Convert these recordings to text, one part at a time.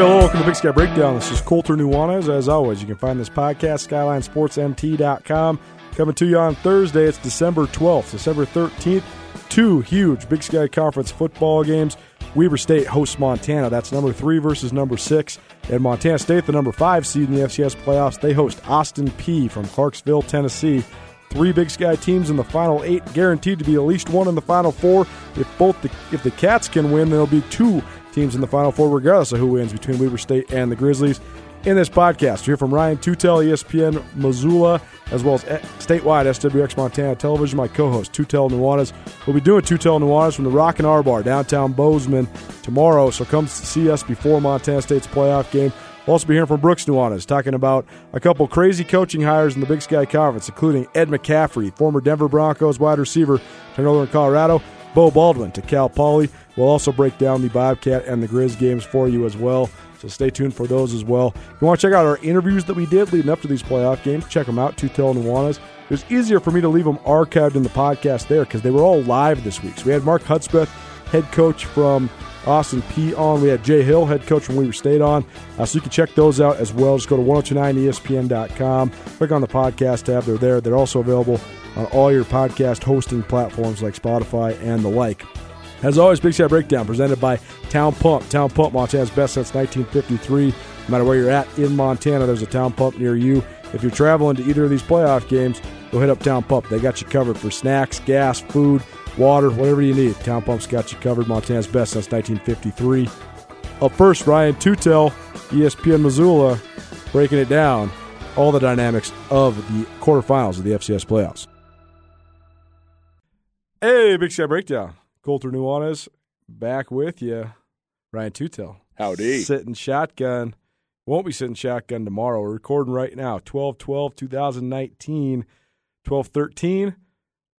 hello, welcome to Big Sky Breakdown. This is Colter Nuanez. As always, you can find this podcast, SkylineSportsMT.com. Coming to you on Thursday, it's December 12th, December 13th. Two huge Big Sky Conference football games. Weber State hosts Montana. That's number three versus number six. And Montana State, the number five seed in the FCS playoffs, they host Austin Peay from Clarksville, Tennessee. Three Big Sky teams in the final eight, guaranteed to be at least one in the final four. If both the, if the Cats can win, there'll be two teams in the Final Four, regardless of who wins between Weber State and the Grizzlies. In this podcast, you hear from Ryan Tutel, ESPN Missoula, as well as statewide SWX Montana Television. My co-host Tutel Nuanez. We'll be doing Tutel Nuanez from the Rocking R Bar downtown Bozeman tomorrow. So come see us before Montana State's playoff game. We'll also be hearing from Brooks Nuanez talking about a couple crazy coaching hires in the Big Sky Conference, including Ed McCaffrey, former Denver Broncos wide receiver to Northern Colorado, Beau Baldwin to Cal Poly. We'll also break down the Bobcat and the Grizz games for you as well. So stay tuned for those as well. If you want to check out our interviews that we did leading up to these playoff games, check them out, Tutel and Nuanez. It was easier for me to leave them archived in the podcast there because they were all live this week. So we had Mark Hudspeth, head coach from Austin Peay on. We had Jay Hill, head coach from Weber State on. Uh, so you can check those out as well. Just go to 1029ESPN.com. Click on the podcast tab. They're there. They're also available on all your podcast hosting platforms like Spotify and the like. As always, Big Sky Breakdown presented by Town Pump. Town Pump, Montana's best since 1953. No matter where you're at in Montana, there's a Town Pump near you. If you're traveling to either of these playoff games, go hit up Town Pump. They got you covered for snacks, gas, food, water, whatever you need. Town Pump's got you covered. Montana's best since 1953. Up first, Ryan Tutel, ESPN Missoula, breaking it down, all the dynamics of the quarterfinals of the FCS playoffs. Hey, Big Sky Breakdown. Colter Nuanez back with you. Ryan Tutel. Howdy. Sitting shotgun. Won't be sitting shotgun tomorrow. We're recording right now, 12 12 2019, 12 13.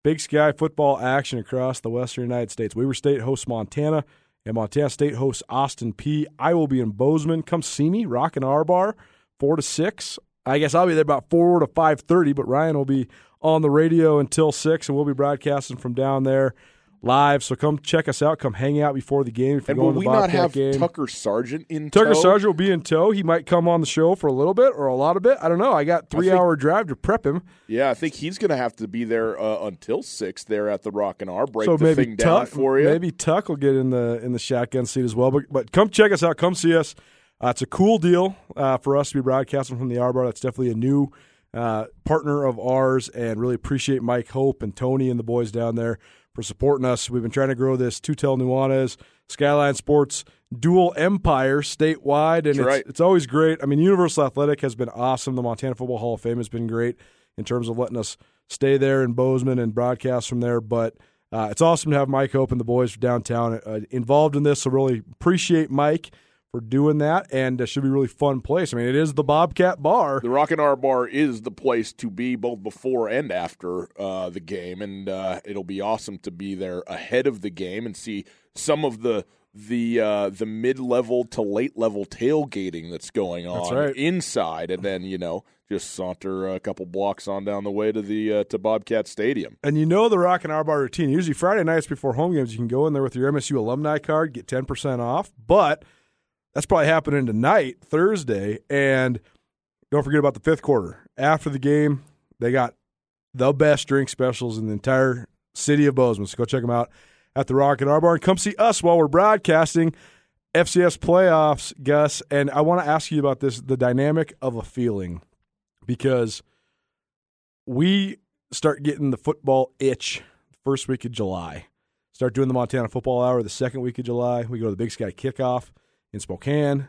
Big Sky football action across the western United States. Weber State hosts Montana, and Montana State hosts Austin Peay. I will be in Bozeman. Come see me, rocking our bar, 4 to 6. I guess I'll be there about 4 to 5.30, but Ryan will be on the radio until 6, and we'll be broadcasting from down there live. So come check us out. Come hang out before the game. If you're and going will to the we not have game. Tucker Sargent in Tucker tow? Sargent will be in tow. He might come on the show for a little bit or a lot of bit. I don't know. I got three think- hour drive to prep him. Yeah, I think he's going to have to be there uh, until six there at the Rocking R. Break so the maybe thing down Tuck for you. Maybe Tuck will get in the in the shotgun seat as well. But but come check us out. Come see us. Uh, it's a cool deal uh, for us to be broadcasting from the R Bar. That's definitely a new uh, partner of ours, and really appreciate Mike Hope and Tony and the boys down there for supporting us. We've been trying to grow this Tutel Nuanez Skyline Sports dual empire statewide, and it's, right. it's always great. I mean, Universal Athletic has been awesome. The Montana Football Hall of Fame has been great in terms of letting us stay there in Bozeman and broadcast from there. But uh, it's awesome to have Mike Hope and the boys from downtown uh, involved in this. So really appreciate Mike for doing that, and it should be a really fun place. I mean, it is the Bobcat Bar. The Rocking R Bar is the place to be both before and after uh, the game, and uh, it'll be awesome to be there ahead of the game and see some of the the uh, the mid level to late level tailgating that's going on That's right. inside, and then you know just saunter a couple blocks on down the way to the uh, to Bobcat Stadium. And you know the Rocking R Bar routine. Usually Friday nights before home games, you can go in there with your MSU alumni card, get ten percent off. But that's probably happening tonight, Thursday. And don't forget about the fifth quarter. After the game, they got the best drink specials in the entire city of Bozeman. So go check them out at the Rocking R Bar and come see us while we're broadcasting FCS playoffs, Gus. And I want to ask you about this the dynamic of a feeling because we start getting the football itch first week of July. Start doing the Montana Football Hour the second week of July. We go to the Big Sky Kickoff in Spokane.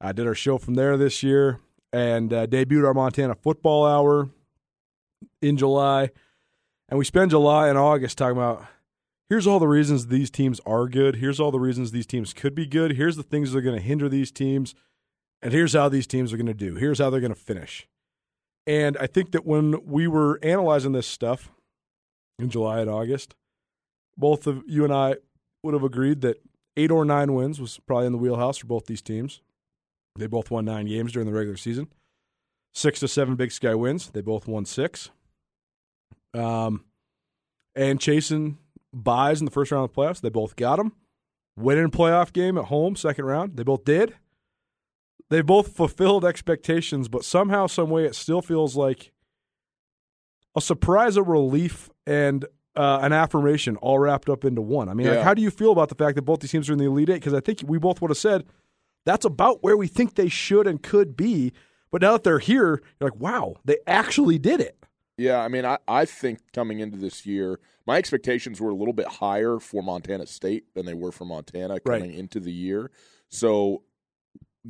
I did our show from there this year and uh, debuted our Montana Football Hour in July. And we spend July and August talking about here's all the reasons these teams are good. Here's all the reasons these teams could be good. Here's the things that are going to hinder these teams. And here's how these teams are going to do. Here's how they're going to finish. And I think that when we were analyzing this stuff in July and August, both of you and I would have agreed that eight or nine wins was probably in the wheelhouse for both these teams. They both won nine games during the regular season. Six to seven Big Sky wins. They both won six. Um, and chasing buys in the first round of the playoffs. They both got them. Winning playoff game at home, second round. They both did. they both fulfilled expectations, but somehow, some way, it still feels like a surprise, a relief, and uh, an affirmation all wrapped up into one. I mean, Yeah. like, how do you feel about the fact that both these teams are in the Elite Eight? Because I think we both would have said that's about where we think they should and could be. But now that they're here, you're like, wow, they actually did it. Yeah, I mean, I, I think coming into this year, my expectations were a little bit higher for Montana State than they were for Montana Right. coming into the year. So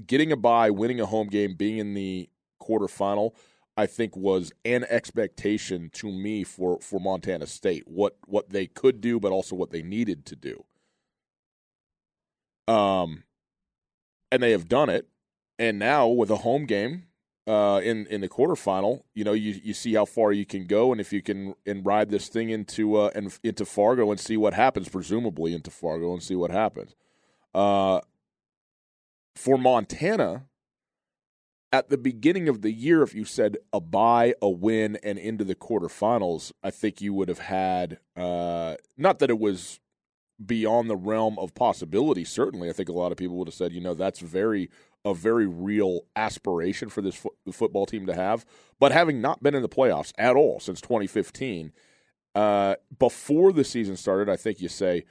getting a bye, winning a home game, being in the quarterfinal, I think was an expectation to me for, for Montana State. What what they could do, but also what they needed to do. Um and they have done it. And now with a home game, uh, in in the quarterfinal, you know, you you see how far you can go, and if you can and ride this thing into uh and into Fargo and see what happens, presumably into Fargo and see what happens. Uh, for Montana, at the beginning of the year, if you said a bye, a win, and into the quarterfinals, I think you would have had uh, not that it was beyond the realm of possibility. Certainly, I think a lot of people would have said, you know, that's very a very real aspiration for this fo- football team to have. But having not been in the playoffs at all since 2015, uh, before the season started, I think you say,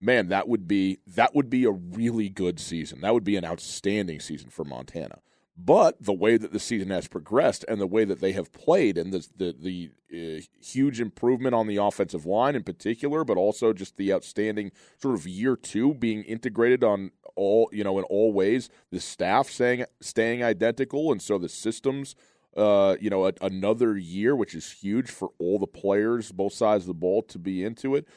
man, that would be that would be a really good season. That would be an outstanding season for Montana. But the way that the season has progressed and the way that they have played, and the the, the uh, huge improvement on the offensive line in particular, but also just the outstanding sort of year two being integrated on all you know in all ways, the staff saying staying identical, and so the systems. Uh, you know, a, another year, which is huge for all the players, both sides of the ball, to be into it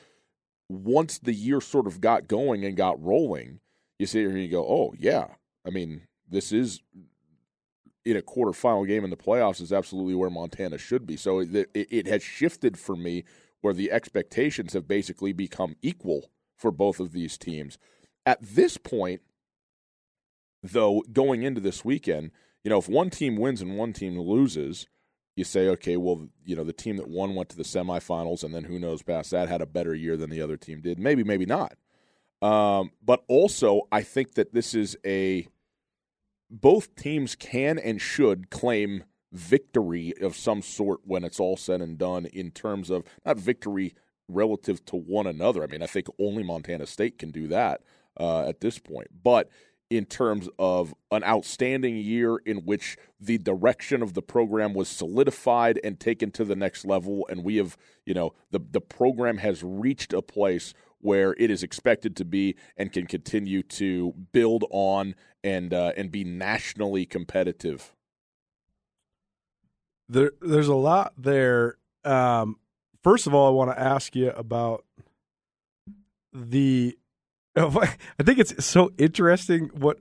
once the year sort of got going and got rolling, you sit here and you go, oh, yeah. I mean, this is in a quarterfinal game in the playoffs is absolutely where Montana should be. So it, it, has shifted for me where the expectations have basically become equal for both of these teams. At this point, though, going into this weekend, you know, if one team wins and one team loses, you say, okay, well, you know, the team that won went to the semifinals, and then who knows past that had a better year than the other team did. Maybe, maybe not. Um, but also, I think that this is a both teams can and should claim victory of some sort when it's all said and done in terms of not victory relative to one another. I mean, I think only Montana State can do that uh, at this point. But in terms of an outstanding year in which the direction of the program was solidified and taken to the next level, and we have, you know, the the program has reached a place where it is expected to be and can continue to build on and uh, and be nationally competitive. There, there's a lot there. Um, first of all, I want to ask you about the. I think it's so interesting. What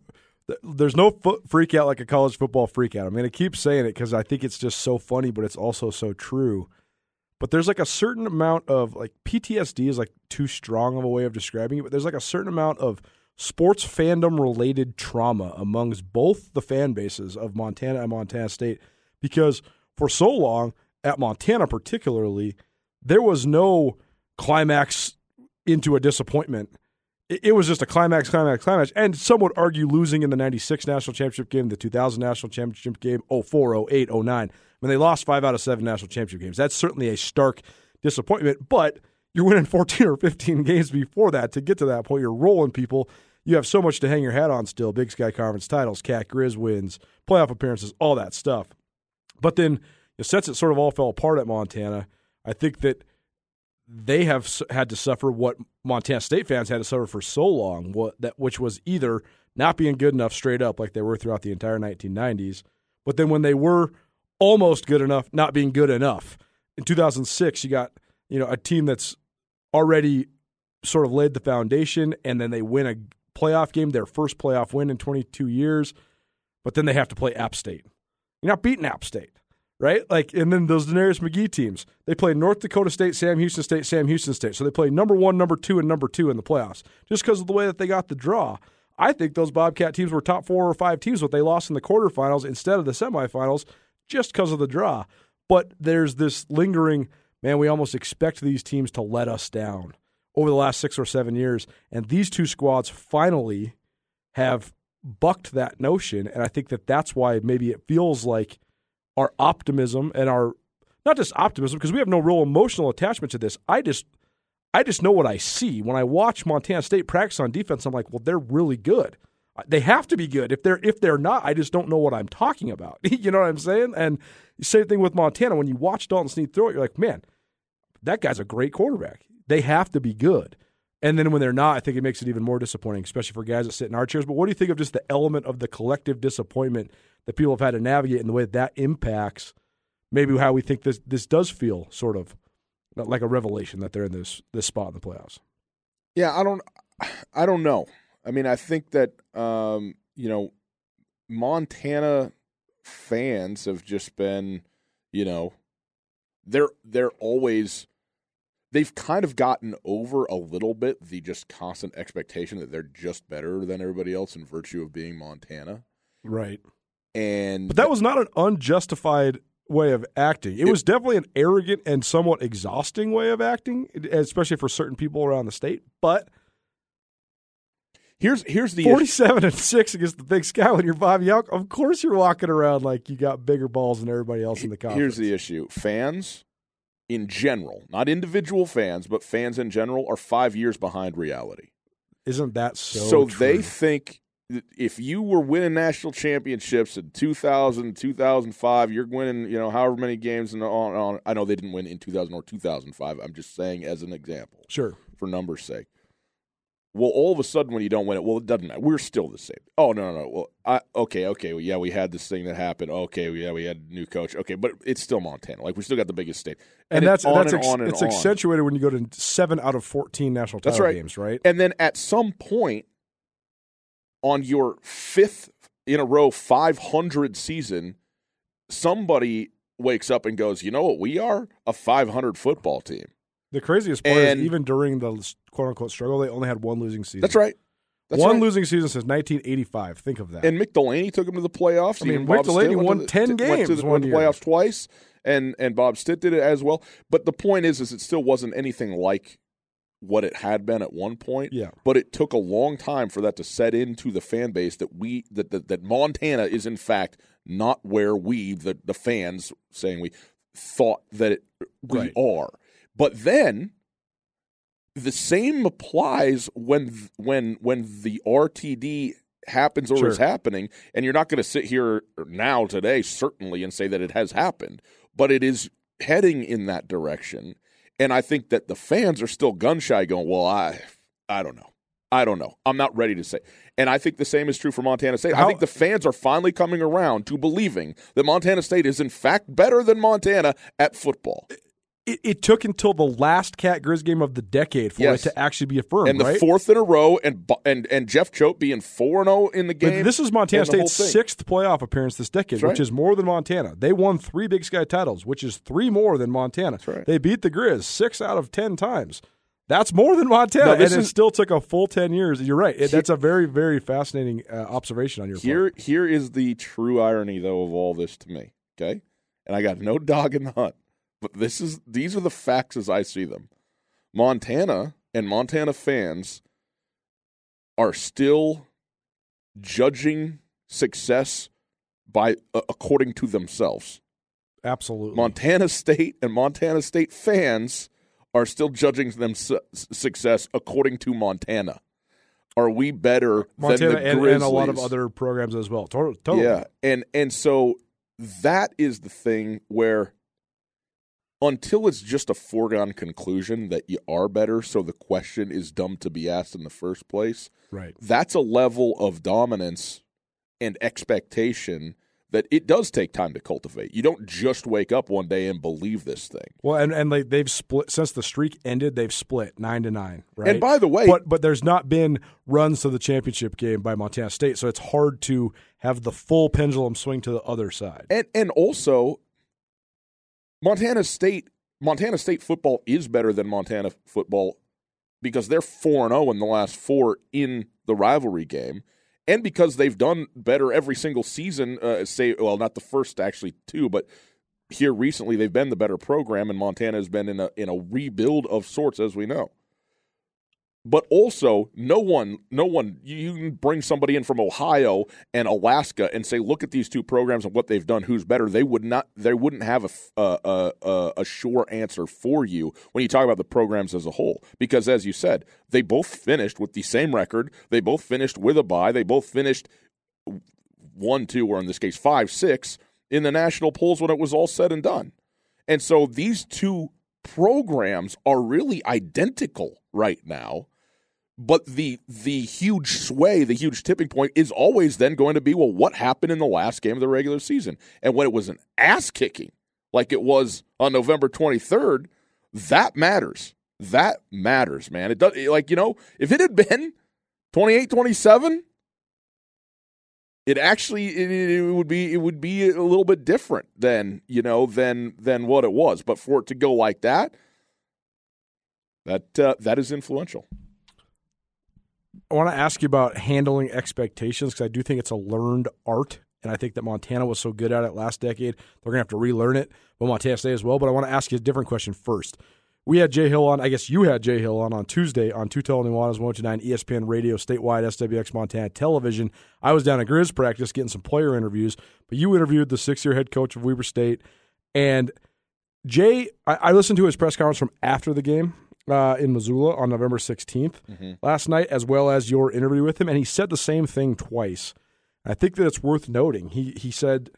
there's no freak out like a college football freak out. I'm going to keep saying it because I think it's just so funny, but it's also so true. But there's like a certain amount of like PTSD is like too strong of a way of describing it. But there's like a certain amount of sports fandom related trauma amongst both the fan bases of Montana and Montana State because for so long at Montana particularly there was no climax into a disappointment. It, was just a climax climax climax. And some would argue losing in the 96 national championship game the 2000 national championship game 04 08 09 when they lost 5 out of 7 national championship games. That's certainly a stark disappointment but you're winning 14 or 15 games before that to get to that point you're rolling people you have so much to hang your hat on still big sky conference titles cat grizz wins playoff appearances all that stuff but then since it sort of all fell apart at Montana, I think that they have had to suffer what Montana State fans had to suffer for so long, what that which was either not being good enough straight up like they were throughout the entire 1990s, but then when they were almost good enough, not being good enough. In 2006, you got you know a team that's already sort of laid the foundation, and then they win a playoff game, their first playoff win in 22 years, but then they have to play App State. You're not beating App State, right? Like, and then those DeNarius McGhee teams, they play North Dakota State, Sam Houston State, Sam Houston State. So they play number one, number two, and number two in the playoffs just because of the way that they got the draw. I think those Bobcat teams were top four or five teams, but they lost in the quarterfinals instead of the semifinals just because of the draw. But there's this lingering, man, we almost expect these teams to let us down over the last six or seven years. And these two squads finally have bucked that notion, and I think that that's why maybe it feels like our optimism and our not just optimism because we have no real emotional attachment to this. I just I just know what I see when I watch Montana State practice on defense. I'm like, well, they're really good. Uh, they have to be good. If they're if they're not, I just don't know what I'm talking about. you know what I'm saying? And same thing with Montana. When you watch Dalton Sneed throw it, you're like, man, that guy's a great quarterback. They have to be good. And then when they're not, I think it makes it even more disappointing, especially for guys that sit in our chairs. But what do you think of just the element of the collective disappointment that people have had to navigate and the way that, that impacts maybe how we think this this does feel sort of like a revelation that they're in this this spot in the playoffs? Yeah, I don't I don't know. I mean, I think that um, you know, Montana fans have just been, you know, they're they're always they've kind of gotten over a little bit the just constant expectation that they're just better than everybody else in virtue of being Montana. Right. And But that was not an unjustified way of acting. It, it was definitely an arrogant and somewhat exhausting way of acting, especially for certain people around the state, but Here's here's the forty-seven issue. and six against the Big Sky when you're Bobby Hauck. Of course, you're walking around like you got bigger balls than everybody else in the conference. Here's the issue: fans, in general, not individual fans, but fans in general, are five years behind reality. Isn't that so? So true? they think if you were winning national championships in 2000, 2005, you're winning, you know, however many games and on, on. I know they didn't win in 2000 or 2005. I'm just saying as an example. Sure. For numbers' sake. Well, all of a sudden, when you don't win it, well, it doesn't matter. We're still the same. Oh no, no, no. Well, I, okay, okay. Well, yeah, we had this thing that happened. Okay, yeah, we had a new coach. Okay, but it's still Montana. Like we still got the biggest state, and, and that's that's and ex- on and it's on. accentuated when you go to seven out of fourteen national title right. games, right? And then at some point, on your fifth in a row 500 season, somebody wakes up and goes, "You know what? We are a 500 football team." The craziest part and, is even during the quote unquote struggle, they only had one losing season. That's right. That's one right. losing season since 1985. Think of that. And Mick Delaney took him to the playoffs. I mean, Mick Delaney won the, 10 games. Went to the, went year. playoffs twice, and and Bob Stitt did it as well. But the point is, is it still wasn't anything like what it had been at one point. Yeah. But it took a long time for that to set into the fan base that we that that, that Montana is in fact not where we the the fans saying we thought that it, we Right. are. But then the same applies when when when the RTD happens or Sure. is happening and you're not going to sit here now today certainly and say that it has happened but it is heading in that direction and I think that the fans are still gun shy going well I I don't know. I don't know. I'm not ready to say and I think the same is true for Montana State. I think the fans are finally coming around to believing that Montana State is in fact better than Montana at football it, it took until the last Cat Grizz game of the decade for Yes. it to actually be affirmed, and the right? fourth in a row, and and and Jeff Choate being four and zero in the But game. this is Montana and the whole State's sixth playoff appearance this decade, right. which is more than Montana. They won three Big Sky titles, which is three more than Montana. right. They beat the Grizz six out of ten times. That's more than Montana, No, and this it still took a full ten years. You're right. It, that's a very, very fascinating uh, observation on your part. Here, here is the true irony, though, of all this to me. Okay, and I got no dog in the hunt, but this is these are the facts as I see them. Montana and Montana fans are still judging success by uh, according to themselves. Absolutely. Montana State and Montana State fans are still judging them su- success according to Montana. Are we better Montana than the and, Grizzlies? and a lot of other programs as well. Totally. Yeah, and and so that is the thing where until it's just a foregone conclusion that you are better, so the question is dumb to be asked in the first place. Right. That's a level of dominance and expectation that it does take time to cultivate. You don't just wake up one day and believe this thing. Well, and and like they've split since the streak ended. They've split nine to nine. Right. And by the way, but but there's not been runs to the championship game by Montana State, so it's hard to have the full pendulum swing to the other side. and and also Montana State Montana State football is better than Montana football because they're 4 and 0 in the last 4 in the rivalry game and because they've done better every single season uh, say well not the first actually two but here recently they've been the better program and Montana has been in a in a rebuild of sorts as we know but also no one no one you can bring somebody in from ohio and alaska and say look at these two programs and what they've done. Who's better? They would not they wouldn't have a, a, a, a sure answer for you when you talk about the programs as a whole. Because as you said they both finished with the same record. They both finished with a bye. They both finished one two or in this case five six in the national polls when it was all said and done. And so these two programs are really identical right now but the the huge sway, the huge tipping point is always then going to be well, what happened in the last game of the regular season? And when it was an ass kicking, like it was on November 23rd, that matters. That matters, man. It does like, you know, if it had been 28 27, it actually it, it, would be it would be a little bit different than, you know, than than what it was. But for it to go like that, that uh, that is influential. I want to ask you about handling expectations because I do think it's a learned art. And I think that Montana was so good at it last decade. They're going to have to relearn it, but Montana State as well. But I want to ask you a different question first. We had Jay Hill on, I guess you had Jay Hill on on Tuesday on Tutel Nuanez 129 ESPN Radio, statewide SWX Montana television. I was down at Grizz practice getting some player interviews, but you interviewed the six year head coach of Weber State. And Jay, I, I listened to his press conference from after the game uh, in Missoula on November 16th mm-hmm. last night, as well as your interview with him, and he said the same thing twice. I think that it's worth noting. He he said,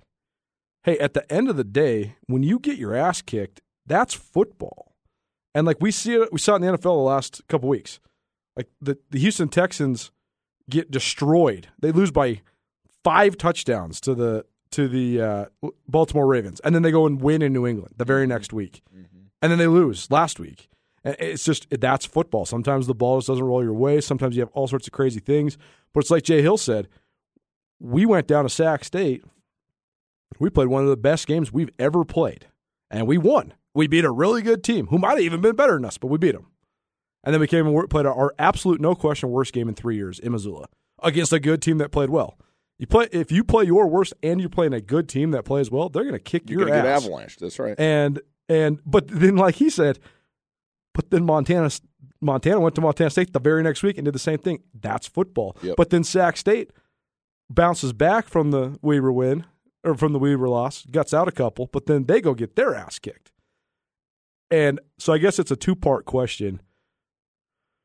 "Hey, at the end of the day, when you get your ass kicked, that's football." And like we see it, we saw it in the NFL the last couple weeks. Like the the Houston Texans get destroyed; they lose by five touchdowns to the to the uh, Baltimore Ravens, and then they go and win in New England the very next week, mm-hmm. and then they lose last week. It's just that's football. Sometimes the ball just doesn't roll your way. Sometimes you have all sorts of crazy things. But it's like Jay Hill said, we went down to Sac State. We played one of the best games we've ever played, and we won. We beat a really good team who might have even been better than us, but we beat them. And then we came and played our absolute no question worst game in three years in Missoula against a good team that played well. You play if you play your worst and you're playing a good team that plays well, they're going to kick you're your ass. Get avalanche. That's right. And and but then like he said, but then Montana Montana went to Montana State the very next week and did the same thing. That's football. Yep. But then Sac State bounces back from the Weber win or from the Weber loss, guts out a couple, but then they go get their ass kicked. And so I guess it's a two part question.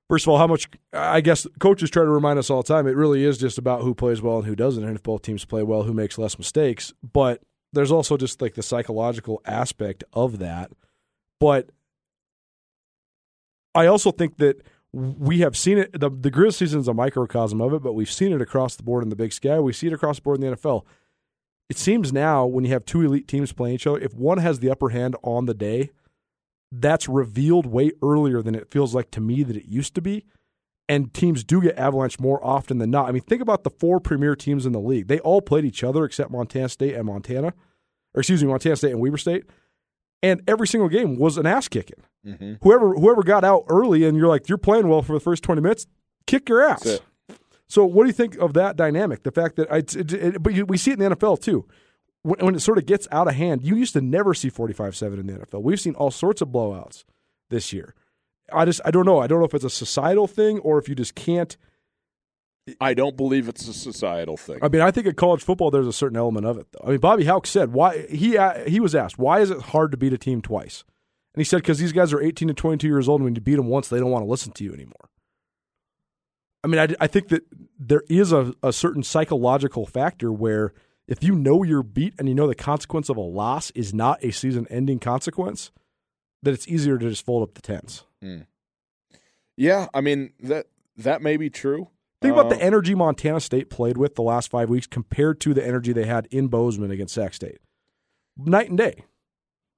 First of all, how much I guess coaches try to remind us all the time it really is just about who plays well and who doesn't, and if both teams play well, who makes less mistakes. But there's also just like the psychological aspect of that. But I also think that we have seen it. The, the Grizz season is a microcosm of it, but we've seen it across the board in the Big Sky. We see it across the board in the NFL. It seems now when you have two elite teams playing each other, if one has the upper hand on the day, that's revealed way earlier than it feels like to me that it used to be. And teams do get avalanche more often than not. I mean, think about the four premier teams in the league. They all played each other except Montana State and Montana, or excuse me, Montana State and Weber State and every single game was an ass kicking. Mm-hmm. Whoever whoever got out early, and you're like you're playing well for the first twenty minutes, kick your ass. So, what do you think of that dynamic? The fact that, I, it, it, but you, we see it in the NFL too. When, when, it sort of gets out of hand, you used to never see forty-five-seven in the NFL. We've seen all sorts of blowouts this year. I just, I don't know. I don't know if it's a societal thing or if you just can't I don't believe it's a societal thing. I mean, I think at college football there's a certain element of it, though. I mean, Bobby Hauck said why he uh, he was asked why is it hard to beat a team twice, and he said because these guys are 18 to 22 years old, and when you beat them once, they don't want to listen to you anymore. I mean, I, I think that there is a, a certain psychological factor where if you know you're beat and you know the consequence of a loss is not a season-ending consequence, that it's easier to just fold up the tens. Mm. Yeah, I mean that that may be true. Think about the uh, energy Montana State played with the last five weeks compared to the energy they had in Bozeman against Sac State. Night and day.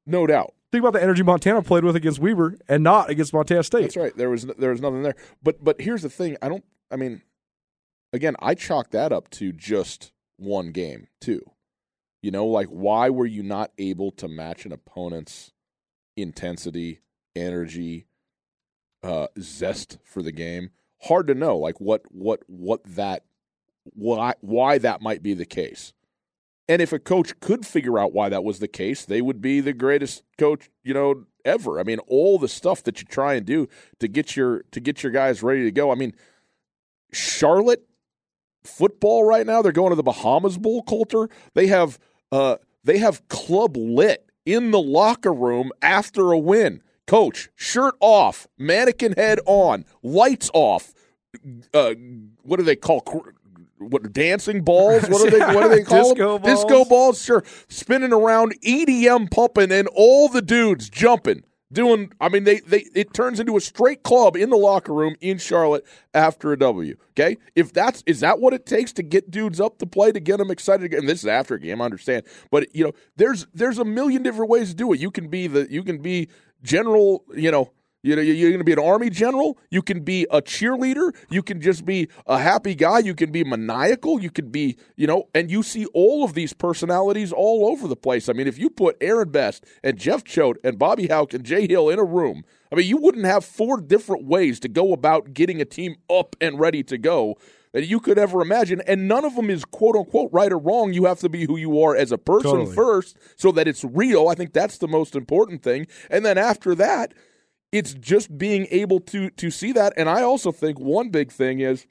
No doubt. Think about the energy Montana played with against Weber and not against Montana State. That's right. There was there was nothing there. But but here's the thing. I don't. I mean, again, I chalk that up to just one game too. You know, like why were you not able to match an opponent's intensity, energy, uh, zest for the game? Hard to know like what what what that why why that might be the case. And if a coach could figure out why that was the case, they would be the greatest coach, you know, ever. I mean, all the stuff that you try and do to get your to get your guys ready to go. I mean, Charlotte football right now, they're going to the Bahamas Bowl, Colter. They have uh they have club lit in the locker room after a win. Coach, shirt off, mannequin head on, lights off. Uh, what do they call what dancing balls? What are they? What do they call Disco them? balls? Disco balls, sure. Spinning around, EDM pumping, and all the dudes jumping, doing. I mean, they they it turns into a straight club in the locker room in Charlotte after a W. Okay, if that's is that what it takes to get dudes up to play to get them excited? And this is after a game, I understand, but you know, there's there's a million different ways to do it. You can be the you can be general, you know. You know, you're going to be an army general. You can be a cheerleader. You can just be a happy guy. You can be maniacal. You can be, you know, and you see all of these personalities all over the place. I mean, if you put Aaron Best and Jeff Choate and Bobby Hauck and Jay Hill in a room, I mean, you wouldn't have four different ways to go about getting a team up and ready to go that you could ever imagine. And none of them is quote unquote right or wrong. You have to be who you are as a person Totally. first so that it's real. I think that's the most important thing. And then after that, it's just being able to to see that. And I also think one big thing is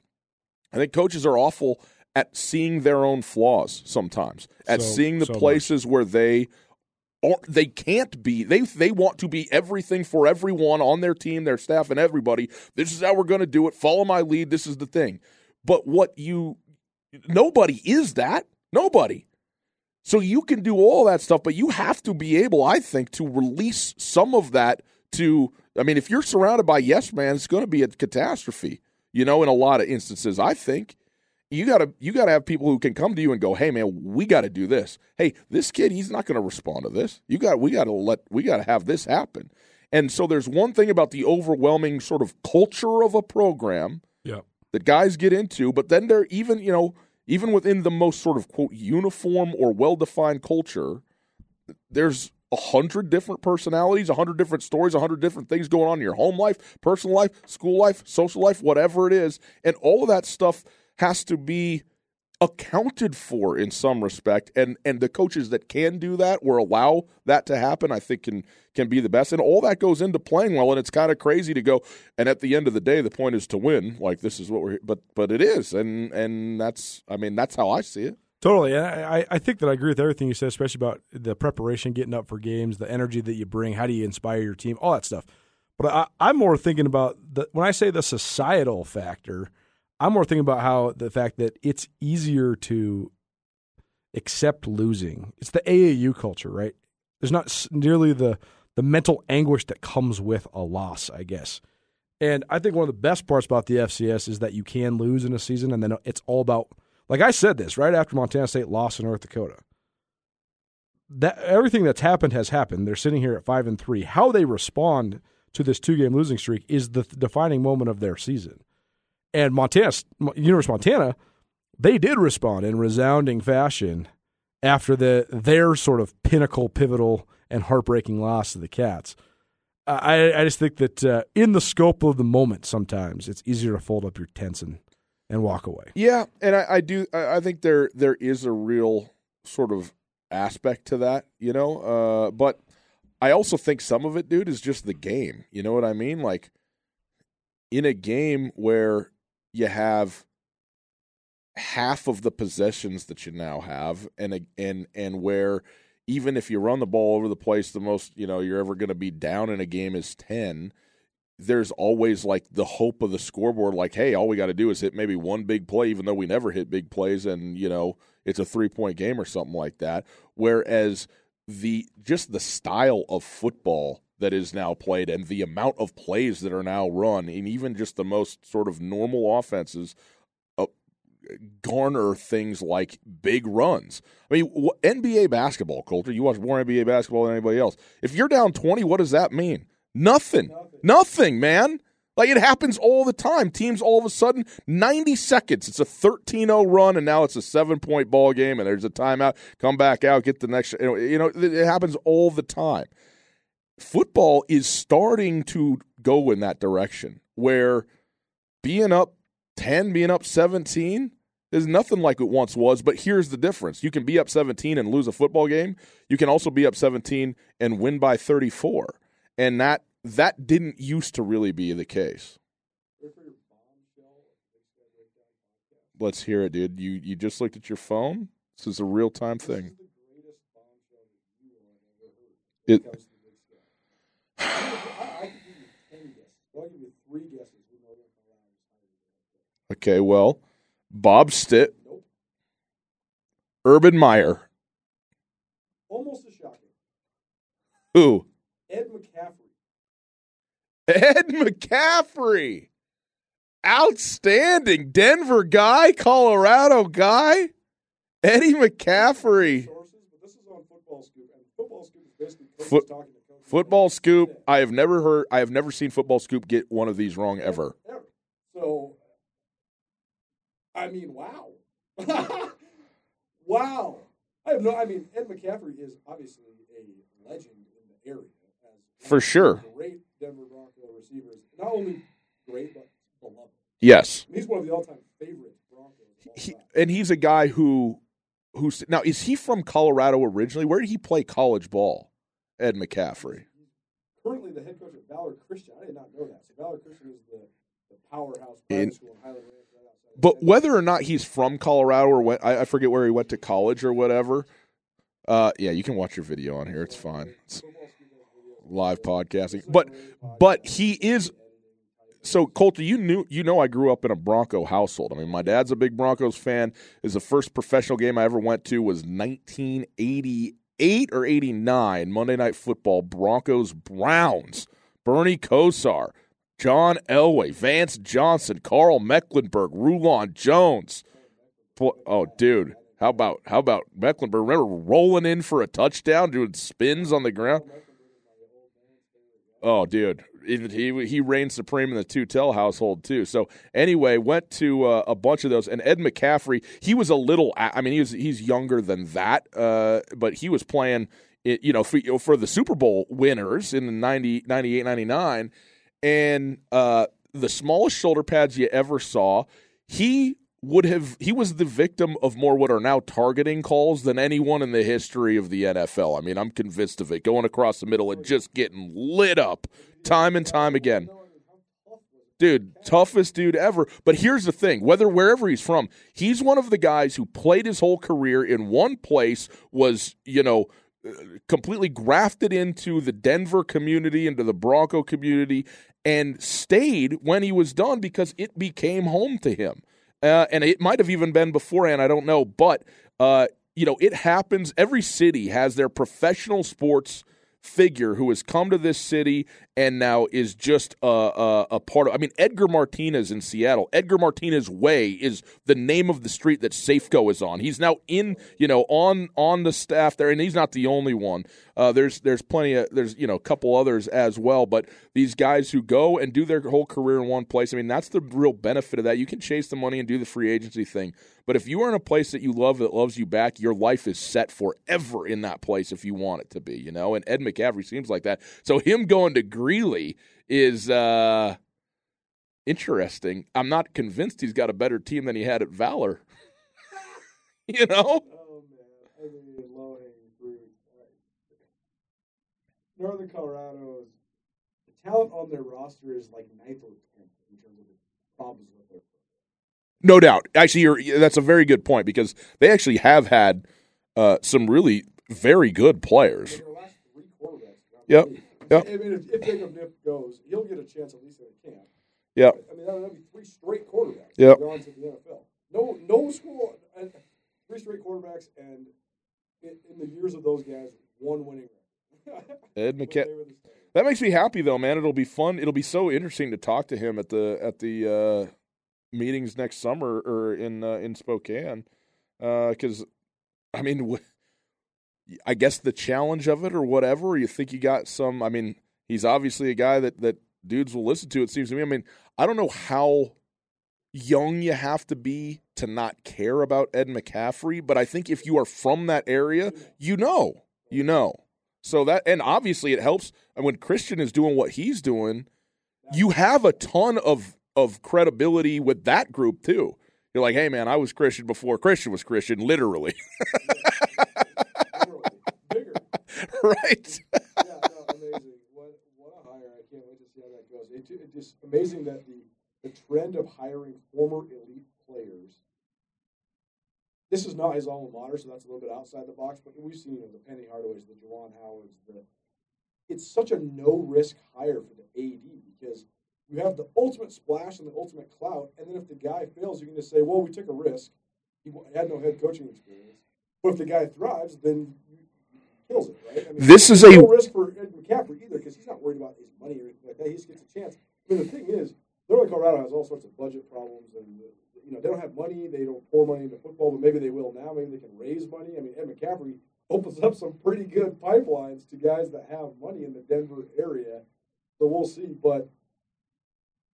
I think coaches are awful at seeing their own flaws sometimes, at So- seeing the so much. places where they are they can't be they they want to be everything for everyone on their team, their staff, and everybody. This is how we're going to do it. Follow my lead. This is the thing. But what you nobody is that nobody. So you can do all that stuff, but you have to be able, I think, to release some of that to I mean, if you're surrounded by yes man, it's going to be a catastrophe. You know, in a lot of instances, I think you got to you got to have people who can come to you and go, "Hey man, we got to do this. Hey, this kid, he's not going to respond to this. You got we got to let we got to have this happen." And so there's one thing about the overwhelming sort of culture of a program. That guys get into, but then they're even, you know, even within the most sort of quote uniform or well defined culture, there's a hundred different personalities, a hundred different stories, a hundred different things going on in your home life, personal life, school life, social life, whatever it is. And all of that stuff has to be accounted for in some respect and and the coaches that can do that or allow that to happen i think can can be the best and all that goes into playing well and it's kind of crazy to go and at the end of the day the point is to win like this is what we're but but it is and and that's i mean that's how i see it Totally. And I, I- think that I agree with everything you said, especially about the preparation, getting up for games, the energy that you bring, how do you inspire your team, all that stuff. But I, I'm more thinking about the when I say the societal factor, I'm more thinking about how the fact that it's easier to accept losing. It's the AAU culture, right? There's not nearly the the mental anguish that comes with a loss, I guess. And I think one of the best parts about the FCS is that you can lose in a season, and then it's all about like I said this right after Montana State lost to North Dakota. That everything that's happened has happened. They're sitting here at five and three. How they respond to this two game losing streak is the defining moment of their season. And Montana, University of Montana, they did respond in resounding fashion after the their sort of pinnacle, pivotal, and heartbreaking loss to the Cats. I, I just think that uh, in the scope of the moment, sometimes it's easier to fold up your tents and, and walk away. Yeah, and I, I do. I, I think there there is a real sort of aspect to that, you know. Uh, but I also think some of it, dude, is just the game. You know what I mean? Like in a game where you have half of the possessions that you now have, and and and where even if you run the ball over the place, the most you know you're ever going to be down in a game is ten there's always like the hope of the scoreboard like hey all we got to do is hit maybe one big play even though we never hit big plays and you know it's a three point game or something like that. Whereas the just the style of football that is now played and the amount of plays that are now run and even just the most sort of normal offenses uh, garner things like big runs. I mean, wh- NBA basketball, Colter, you watch more NBA basketball than anybody else. If you're down 20, what does that mean? Nothing. Nothing, man. Like it happens all the time. Teams all of a sudden, 90 seconds, it's a 13 0 run, and now it's a seven point ball game, and there's a timeout. Come back out, get the next. You know, it happens all the time. Football is starting to go in that direction where being up 10, being up 17 is nothing like it once was. But here's the difference you can be up 17 and lose a football game, you can also be up 17 and win by 34. and that that didn't used to really be the case. Let's hear it, dude. You you just looked at your phone. This is a real time thing. It. Okay, well, Bob Stitt, Urban Meyer, Almost a shocking. who? Ed McCaffrey. Ed McCaffrey. Outstanding. Denver guy, Colorado guy. Eddie McCaffrey. Sources, but this is on Football Scoop, Football Scoop is basically coaches Foot- talking to coaches. Football Scoop. I have never heard I have never seen Football Scoop get one of these wrong ever. Ever. So, I mean, wow. wow. I have no, I mean, Ed McCaffrey is obviously a legend in the area. As For of sure. Great Denver Bronco receivers. Not only great, but beloved. Yes. And he's one of the all time favorite Broncos. He, and he's a guy who who's now is he from Colorado originally? Where did he play college ball? Ed McCaffrey. currently the head coach at Valor Christian. I did not know that. So Valor Christian is the, the powerhouse In- school in Highland Ranch of But whether or not he's from Colorado or what, I, I forget where he went to college or whatever. Uh, yeah, you can watch your video on here. It's fine. It's live podcasting. But but he is so Colter, You knew you know I grew up in a Bronco household. I mean, my dad's a big Broncos fan. Is the first professional game I ever went to was 1988 or 89 Monday Night Football. Broncos Browns. Bernie Kosar. John Elway, Vance Johnson, Karl Mecklenburg, Rulon Jones. Oh, dude, how about how about Mecklenburg? Remember rolling in for a touchdown, doing spins on the ground. Oh, dude, he he reigned supreme in the Tutel household too. So anyway, went to uh, a bunch of those, and Ed McCaffrey, he was a little. I mean, he was he's younger than that, uh, but he was playing. It, you know, for, for the Super Bowl winners in the 90, 98, 99, and uh, the smallest shoulder pads you ever saw. He would have he was the victim of more what are now targeting calls than anyone in the history of the NFL. I mean, I'm convinced of it. Going across the middle and just getting lit up time and time again. Dude, toughest dude ever. But here's the thing, whether wherever he's from, he's one of the guys who played his whole career in one place was, you know, completely grafted into the Denver community, into the Bronco community, and stayed when he was done because it became home to him. Uh, and it might have even been beforehand, I don't know. But, uh, you know, it happens. Every city has their professional sports figure who has come to this city and now is just a, a, a part of. I mean, Edgar Martinez in Seattle. Edgar Martinez Way is the name of the street that Safeco is on. He's now in, you know, on on the staff there, and he's not the only one. Uh, there's there's plenty of there's you know a couple others as well, but these guys who go and do their whole career in one place. I mean, that's the real benefit of that. You can chase the money and do the free agency thing, but if you are in a place that you love that loves you back, your life is set forever in that place if you want it to be. You know, and Ed McCaffrey seems like that. So him going to Greeley is uh, interesting. I'm not convinced he's got a better team than he had at Valor. you know. Oh man, I mean, low hanging fruit. Northern Colorado's the talent on their roster is like ninth or tenth in terms of the problems with their. No doubt. Actually, you're, that's a very good point because they actually have had uh, some really very good players. Their last three quarterbacks. got Yep, yep. I mean, if, if Jacob Knipp goes, he'll get a chance at least at a camp. Yep. I mean, that'll be three straight quarterbacks. Yep. Gone to the NFL. No, no school. And three straight quarterbacks, and in, in the years of those guys, one winning. Ed When McCa- they were the starters. That makes me happy though, man. It'll be fun. It'll be so interesting to talk to him at the at the uh, meetings next summer or in uh, in Spokane, because I mean, I guess the challenge of it or whatever. You think you got some? I mean, he's obviously a guy that that dudes will listen to. It seems to me. I mean, I don't know how young you have to be to not care about Ed McCaffrey, but I think if you are from that area, you know, you know. So that and obviously it helps and when Christian is doing what he's doing, you have a ton of of credibility with that group too. You're like, hey man, I was Christian before Christian was Christian, literally, Literally. Right? Yeah, no, amazing. What, what a hire! I can't wait to see how that goes. It, it's just amazing that the, the trend of hiring former elite players. This is not his alma mater, so that's a little bit outside the box. But we've seen you know, the Penny Hardaways, the Juwan Howards. The it's such a no risk hire for the AD because you have the ultimate splash and the ultimate clout, and then if the guy fails, you can just say, "Well, we took a risk. He had no head coaching experience." But if the guy thrives, then kills it, right? I mean, this is a risk for Ed McCaffrey either because he's not worried about his money or anything like that. He just gets a chance. I mean, the thing is, Northern Colorado has all sorts of budget problems, and uh, you know they don't have money. They don't pour money into football, but maybe they will now. Maybe they can raise money. I mean, Ed McCaffrey opens up some pretty good pipelines to guys that have money in the Denver area. So we'll see. But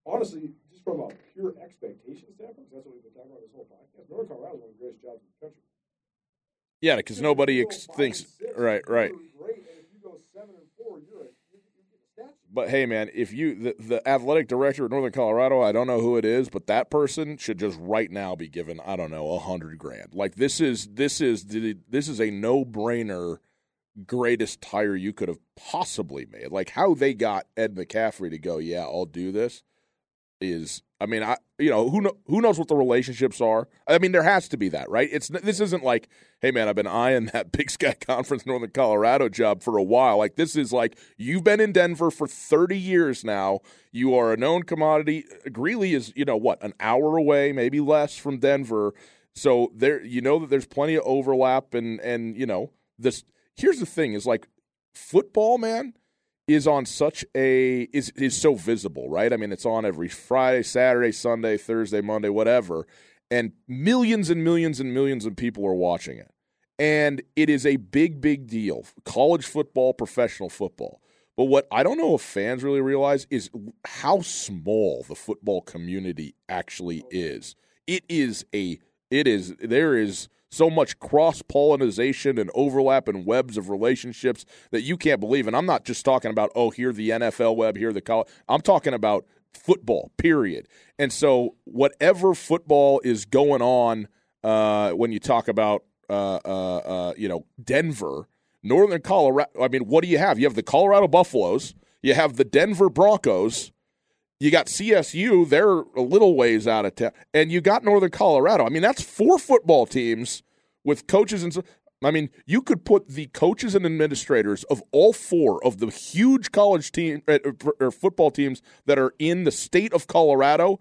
honestly, just from a pure expectation standpoint, that's what we've been talking about this whole podcast. Northern Colorado is one of the greatest jobs in the country. Yeah, because nobody ex- thinks right, right. But hey, man, if you the, the athletic director of Northern Colorado, I don't know who it is, but that person should just right now be given I don't know a hundred grand. Like this is this is this is a no brainer, greatest hire you could have possibly made. Like how they got Ed McCaffrey to go, yeah, I'll do this is I mean, I you know who know, who knows what the relationships are. I mean, there has to be that, right? It's this isn't like, hey man, I've been eyeing that Big Sky Conference Northern Colorado job for a while. Like this is like you've been in Denver for thirty years now. You are a known commodity. Greeley is you know what an hour away, maybe less from Denver. So there, you know that there's plenty of overlap, and and you know this. Here's the thing: is like football, man is on such a is is so visible, right? I mean, it's on every Friday, Saturday, Sunday, Thursday, Monday, whatever, and millions and millions and millions of people are watching it. And it is a big big deal. College football, professional football. But what I don't know if fans really realize is how small the football community actually is. It is a it is there is so much cross pollination and overlap and webs of relationships that you can't believe. And I'm not just talking about, oh, here the NFL web, here the college. I'm talking about football, period. And so, whatever football is going on uh, when you talk about, uh, uh, uh you know, Denver, Northern Colorado, I mean, what do you have? You have the Colorado Buffaloes, you have the Denver Broncos, you got CSU, they're a little ways out of town, and you got Northern Colorado. I mean, that's four football teams with coaches and. I mean, you could put the coaches and administrators of all four of the huge college team eh, er, or er, football teams that are in the state of Colorado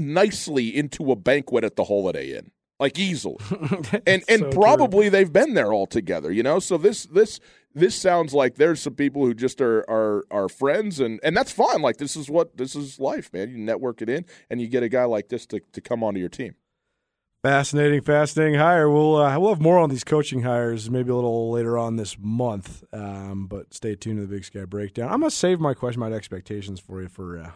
nicely into a banquet at the Holiday Inn, like easily, and and so probably true. they've been there all together. You know, so this this this sounds like there's some people who just are are are friends and and that's fine. Like this is what this is life man. You network it in and you get a guy like this to, to come onto your team. Fascinating fascinating hire. We'll uh, we'll have more on these coaching hires maybe a little later on this month um, but stay tuned to the big sky breakdown. I'm gonna save my question about expectations for you for uh,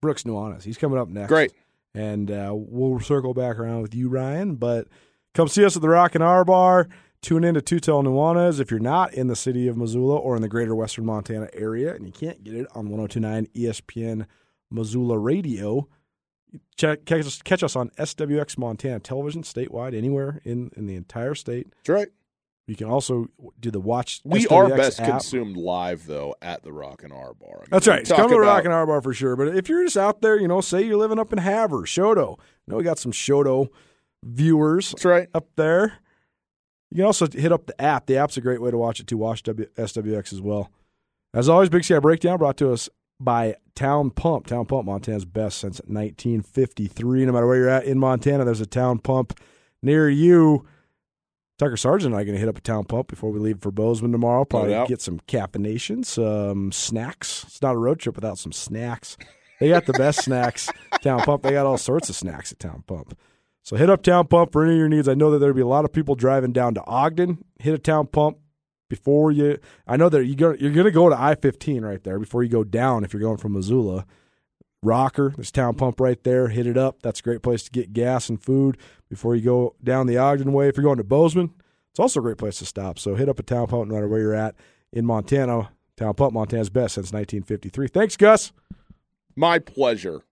brooks nuanez he's coming up next. Great. And uh, we'll circle back around with you ryan but come see us at the Rocking R Bar Tune in to Tutel Nuanez if you're not in the city of Missoula or in the greater western Montana area and you can't get it on 1029 ESPN Missoula Radio. Check, catch, us, catch us on SWX Montana Television statewide, anywhere in, in the entire state. That's right. You can also do the watch. We SWX are best app. consumed live though at the Rocking R Bar. I mean, That's right. Come to the Rock and R Bar for sure. But if you're just out there, you know, say you're living up in Havre, Choteau. I know we got some Choteau viewers. That's right up there. You can also hit up the app. The app's a great way to watch it too. Watch w- SWX as well. As always, Big Sky Breakdown brought to us by Town Pump. Town Pump, Montana's best since 1953. No matter where you're at in Montana, there's a Town Pump near you. Tucker Sargent and I are going to hit up a Town Pump before we leave for Bozeman tomorrow. Probably get some caffeination, some snacks. It's not a road trip without some snacks. They got the best snacks, Town Pump. They got all sorts of snacks at Town Pump. So hit up Town Pump for any of your needs. I know that there'll be a lot of people driving down to Ogden. Hit a Town Pump before you. I know that you go, you're going to go to I 15 right there before you go down if you're going from Missoula. Rocker, there's Town Pump right there. Hit it up. That's a great place to get gas and food before you go down the Ogden way. If you're going to Bozeman, it's also a great place to stop. So hit up a Town Pump no matter where you're at in Montana. Town Pump, Montana's best since 1953. Thanks, Gus. My pleasure.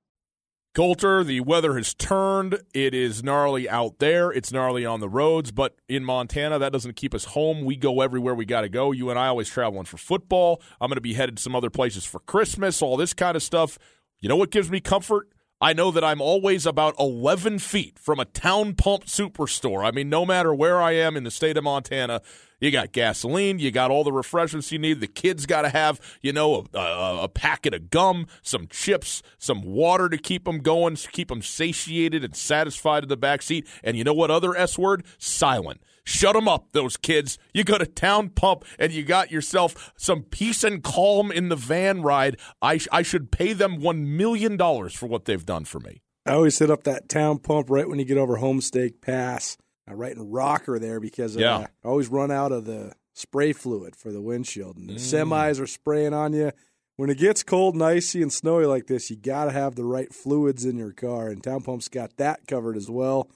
Colter, the weather has turned. It is gnarly out there. It's gnarly on the roads, but in Montana, that doesn't keep us home. We go everywhere we got to go. You and I always traveling for football. I'm going to be headed to some other places for Christmas, all this kind of stuff. You know what gives me comfort? I know that I'm always about 11 feet from a town pump superstore. I mean, no matter where I am in the state of Montana, you got gasoline. You got all the refreshments you need. The kids got to have, you know, a, a, a, packet of gum, some chips, some water to keep them going, keep them satiated and satisfied in the back seat. And you know what other S word? Silent. Shut them up, those kids. You go to Town Pump and you got yourself some peace and calm in the van ride. I, sh- I should pay them $1 million for what they've done for me. I always hit up that Town Pump right when you get over Homestake Pass right in Rocker there because uh, yeah. I always run out of the spray fluid for the windshield, and the mm. semis are spraying on you. When it gets cold and icy and snowy like this, you got to have the right fluids in your car, and Town Pump's got that covered as well.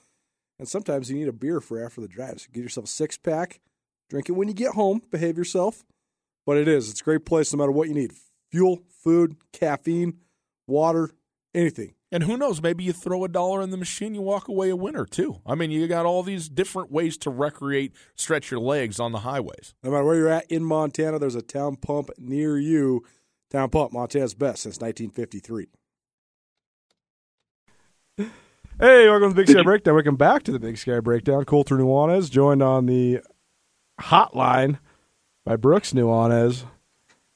And sometimes you need a beer for after the drive, so get yourself a six pack, drink it when you get home, behave yourself. But it is, it's a great place no matter what you need fuel, food, caffeine, water, anything. And who knows? Maybe you throw a dollar in the machine, you walk away a winner too. I mean, you got all these different ways to recreate, stretch your legs on the highways. No matter where you're at in Montana, there's a town pump near you. Town Pump, Montana's best since 1953. Hey, welcome to the Big Sky Breakdown. Welcome back to the Big Sky Breakdown. Colter Nuanez joined on the hotline by Brooks Nuanez.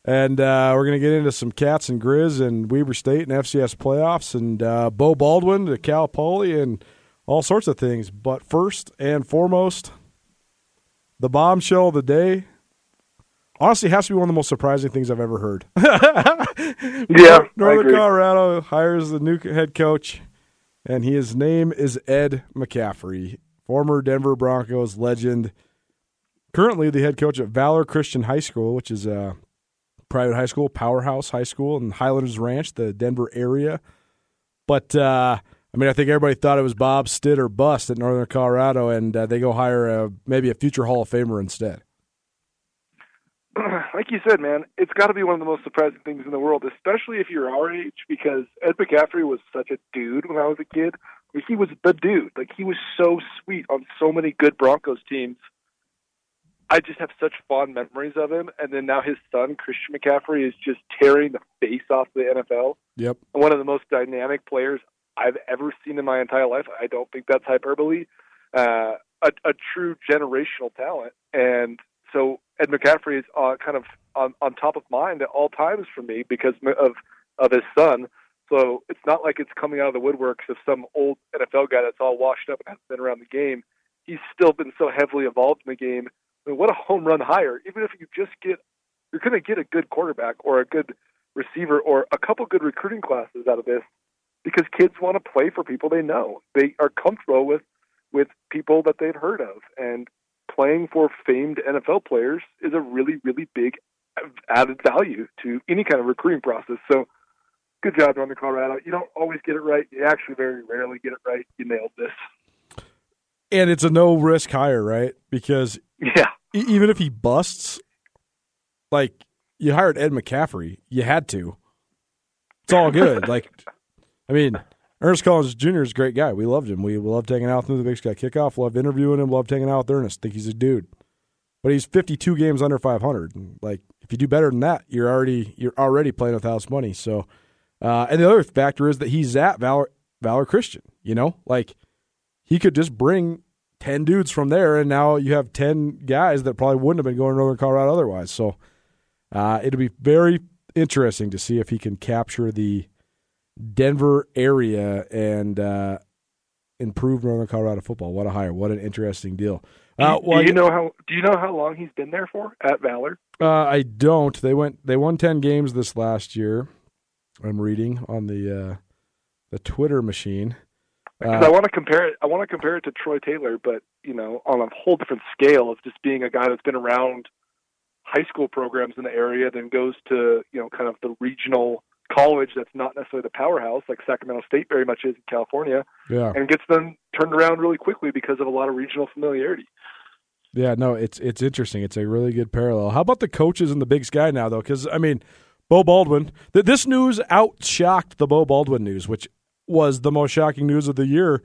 And uh, we're going to get into some Cats and Grizz and Weber State and FCS playoffs and uh, Beau Baldwin to Cal Poly and all sorts of things. But first and foremost, the bombshell of the day honestly has to be one of the most surprising things I've ever heard. yeah, Northern Colorado hires the new head coach, and his name is Ed McCaffrey, former Denver Broncos legend. Currently, the head coach at Valor Christian High School, which is a private high school, Powerhouse High School in Highlands Ranch, the Denver area. But uh, I mean, I think everybody thought it was Bob Stitt or bust at Northern Colorado, and uh, they go hire a, maybe a future Hall of Famer instead. Like you said, man, it's got to be one of the most surprising things in the world, especially if you're our age, because Ed McCaffrey was such a dude when I was a kid. He was the dude. Like he was so sweet on so many good Broncos teams I just have such fond memories of him. And then now his son, Christian McCaffrey, is just tearing the face off the NFL. Yep. And one of the most dynamic players I've ever seen in my entire life. I don't think that's hyperbole. Uh, a, a true generational talent. And so Ed McCaffrey is uh, kind of on, on top of mind at all times for me because of of his son. So it's not like it's coming out of the woodworks of some old NFL guy that's all washed up and hasn't been around the game. He's still been so heavily involved in the game I mean, what a home run hire! Even if you just get, you're going to get a good quarterback or a good receiver or a couple good recruiting classes out of this because kids want to play for people they know. They are comfortable with with people that they've heard of, and playing for famed NFL players is a really, really big added value to any kind of recruiting process. So, good job, Northern Colorado. You don't always get it right. You actually very rarely get it right. You nailed this. And it's a no risk hire, right? Because yeah, even if he busts, like you hired Ed McCaffrey, you had to. It's all good. like, I mean, Earnest Collins Jr. is a great guy. We loved him. We loved hanging out through the Big Sky kickoff. Loved interviewing him. Loved hanging out with Earnest. Think he's a dude. But he's 52 games under 500. Like, if you do better than that, you're already you're already playing with house money. So, uh, and the other factor is that he's at Valor Valor Christian. You know, like he could just bring 10 dudes from there, and now you have 10 guys that probably wouldn't have been going to Northern Colorado otherwise. So uh, it'll be very interesting to see if he can capture the Denver area and uh, improve Northern Colorado football. What a hire! What an interesting deal. Uh, well, do you know how? Do you know how long he's been there for at Valor? Uh, I don't. They went. They won ten games this last year. I'm reading on the uh, the Twitter machine. Because uh, I want to compare it. I want to compare it to Troy Taylor, but you know, on a whole different scale of just being a guy that's been around high school programs in the area, then goes to you know, kind of the regional college that's not necessarily the powerhouse like Sacramento State very much is in California, yeah, and gets them turned around really quickly because of a lot of regional familiarity. Yeah, no, it's it's interesting. It's a really good parallel. How about the coaches in the Big Sky now, though? Because I mean, Beau Baldwin. Th- this news outshocked the Beau Baldwin news, which was the most shocking news of the year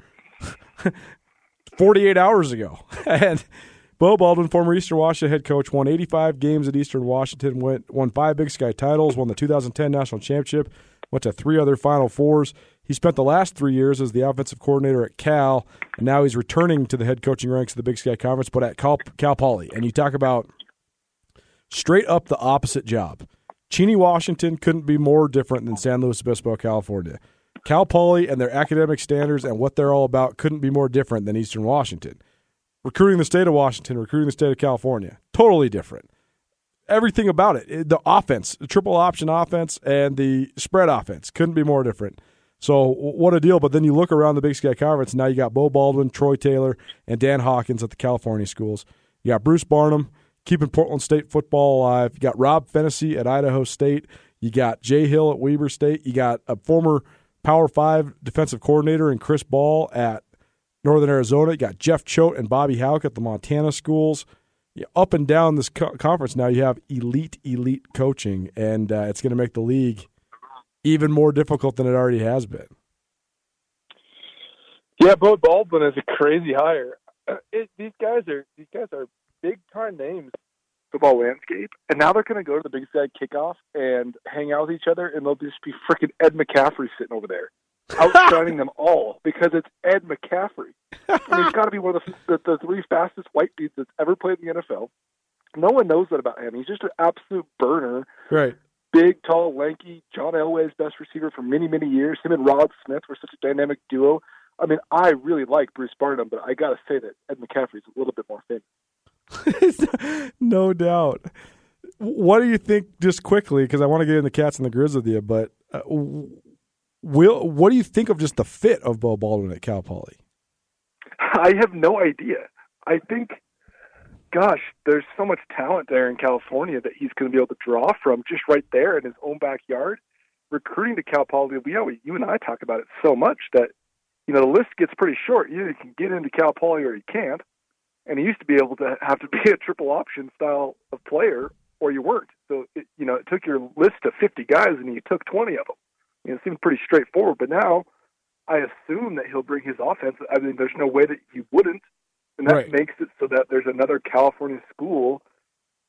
48 hours ago. and Beau Baldwin, former Eastern Washington head coach, won 85 games at Eastern Washington, went, won five Big Sky titles, won the 2010 national championship, went to three other Final Fours. He spent the last three years as the offensive coordinator at Cal, and now he's returning to the head coaching ranks of the Big Sky Conference, but at Cal, Cal Poly. And you talk about straight up the opposite job. Cheney, Washington couldn't be more different than San Luis Obispo, California. Cal Poly and their academic standards and what they're all about couldn't be more different than Eastern Washington. Recruiting the state of Washington, recruiting the state of California, totally different. Everything about it, the offense, the triple option offense, and the spread offense couldn't be more different. So what a deal! But then you look around the Big Sky Conference. Now you got Beau Baldwin, Troy Taylor, and Dan Hawkins at the California schools. You got Bruce Barnum keeping Portland State football alive. You got Rob Phenicie at Idaho State. You got Jay Hill at Weber State. You got a former Power Five defensive coordinator and Chris Ball at Northern Arizona. You got Jeff Choate and Bobby Hauck at the Montana schools. Up and down this co- conference now, you have elite, elite coaching, and uh, it's going to make the league even more difficult than it already has been. Yeah, Beau Baldwin is a crazy hire. Uh, it, these guys are these guys are big time names football landscape, and now they're going to go to the Big Sky kickoff and hang out with each other, and they'll just be freaking Ed McCaffrey sitting over there, outshining them all because it's Ed McCaffrey. and he's got to be one of the, the, the three fastest white dudes that's ever played in the NFL. No one knows that about him. He's just an absolute burner. Right. Big, tall, lanky. John Elway's best receiver for many, many years. Him and Rod Smith were such a dynamic duo. I mean, I really like Bruce Barnum, but I got to say that Ed McCaffrey's a little bit more famous. no doubt. What do you think, just quickly, because I want to get in the cats and the grizz with you, but uh, will, what do you think of just the fit of Beau Baldwin at Cal Poly? I have no idea. I think, gosh, there's so much talent there in California that he's going to be able to draw from just right there in his own backyard. Recruiting to Cal Poly, we, you and I talk about it so much that you know the list gets pretty short. Either you can get into Cal Poly or you can't and he used to be able to have to be a triple option style of player, or you weren't. So it, you know, it took your list of 50 guys, and you took 20 of them. You know, it seemed pretty straightforward. But now, I assume that he'll bring his offense. I mean, there's no way that he wouldn't, and that right. makes it so that there's another California school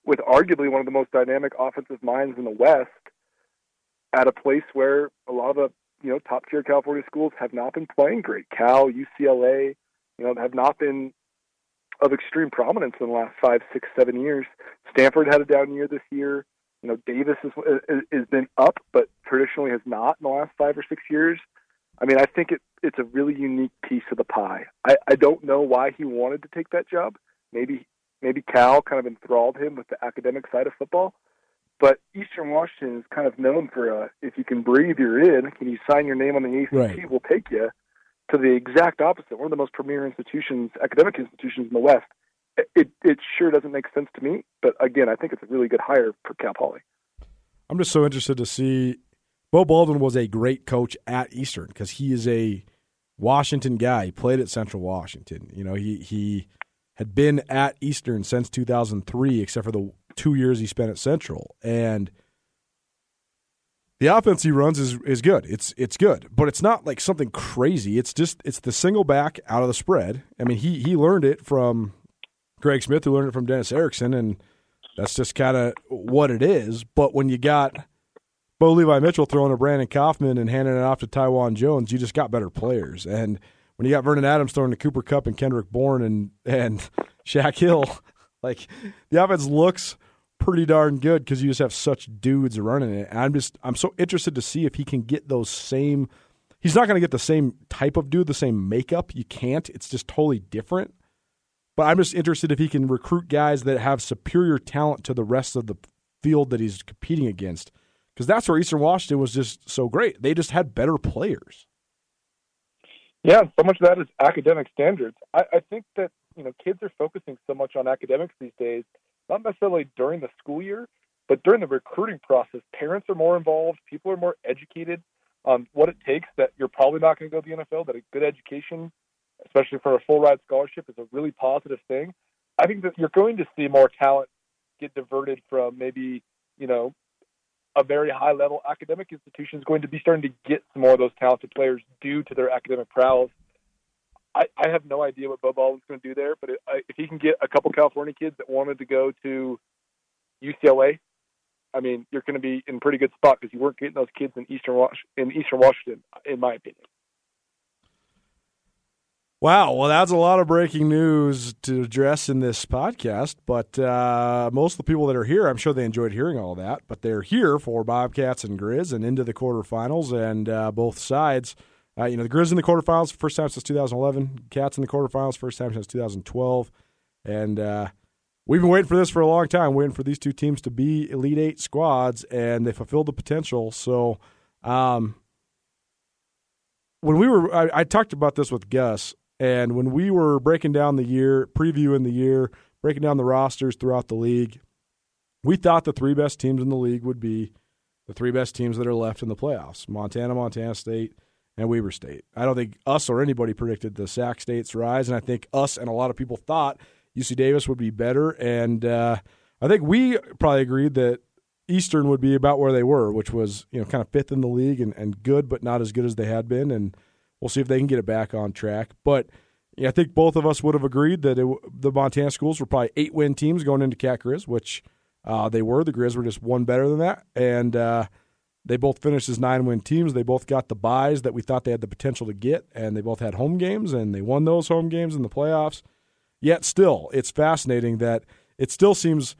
with arguably one of the most dynamic offensive minds in the West at a place where a lot of the you know top tier California schools have not been playing great. Cal, UCLA, you know, have not been of extreme prominence in the last five, six, seven years. Stanford had a down year this year. You know, Davis has has been up, but traditionally has not in the last five or six years. I mean, I think it, it's a really unique piece of the pie. I, I don't know why he wanted to take that job. Maybe maybe Cal kind of enthralled him with the academic side of football. But Eastern Washington is kind of known for uh, if you can breathe, you're in. Can you sign your name on the ACT? Right. We'll take you to the exact opposite. One of the most premier institutions, academic institutions in the West. It it sure doesn't make sense to me, but again, I think it's a really good hire for Cal Poly. I'm just so interested to see. Beau Baldwin was a great coach at Eastern because he is a Washington guy. He played at Central Washington. You know, he he had been at Eastern since 2003, except for the two years he spent at Central, and the offense he runs is is good. It's it's good, but it's not like something crazy. It's just it's the single back out of the spread. I mean, he he learned it from Greg Smith, who learned it from Dennis Erickson, and that's just kind of what it is. But when you got Bo Levi Mitchell throwing to Brandon Kaufman and handing it off to Taiwan Jones, you just got better players. And when you got Vernon Adams throwing to Cooper Kupp and Kendrick Bourne and and Shaq Hill, like the offense looks pretty darn good because you just have such dudes running it. And I'm just I'm so interested to see if he can get those same. He's not going to get the same type of dude, the same makeup. You can't. It's just totally different. But I'm just interested if he can recruit guys that have superior talent to the rest of the field that he's competing against. Because that's where Eastern Washington was just so great. They just had better players. Yeah, so much of that is academic standards. I, I think that you know kids are focusing so much on academics these days not necessarily during the school year, but during the recruiting process. Parents are more involved, people are more educated on what it takes that you're probably not going to go to the NFL, that a good education, especially for a full ride scholarship, is a really positive thing. I think that you're going to see more talent get diverted from maybe, you know, a very high level academic institution is going to be starting to get some more of those talented players due to their academic prowess. I, I have no idea what Beau Baldwin's going to do there, but if he can get a couple California kids that wanted to go to UCLA, I mean, you're going to be in pretty good spot because you weren't getting those kids in Eastern in Eastern Washington, in my opinion. Wow, well, that's a lot of breaking news to address in this podcast. But uh, most of the people that are here, I'm sure they enjoyed hearing all that. But they're here for Bobcats and Grizz and into the quarterfinals, and uh, both sides. Uh, you know, the Grizz in the quarterfinals, first time since 2011. Cats in the quarterfinals, first time since 2012. And uh, we've been waiting for this for a long time, waiting for these two teams to be Elite Eight squads, and they fulfilled the potential. So, um, when we were, I, I talked about this with Gus and when we were breaking down the year, previewing the year, breaking down the rosters throughout the league, we thought the three best teams in the league would be the three best teams that are left in the playoffs Montana, Montana State, and Weber State. I don't think us or anybody predicted the Sac State's rise, and I think us and a lot of people thought UC Davis would be better. And uh, I think we probably agreed that Eastern would be about where they were, which was you know kind of fifth in the league and, and good, but not as good as they had been. And We'll see if they can get it back on track. But yeah, I think both of us would have agreed that it, the Montana schools were probably eight win teams going into Cat Grizz, which uh, they were. The Grizz were just one better than that. And uh, they both finished as nine win teams. They both got the buys that we thought they had the potential to get, and they both had home games, and they won those home games in the playoffs. Yet still, it's fascinating that it still seems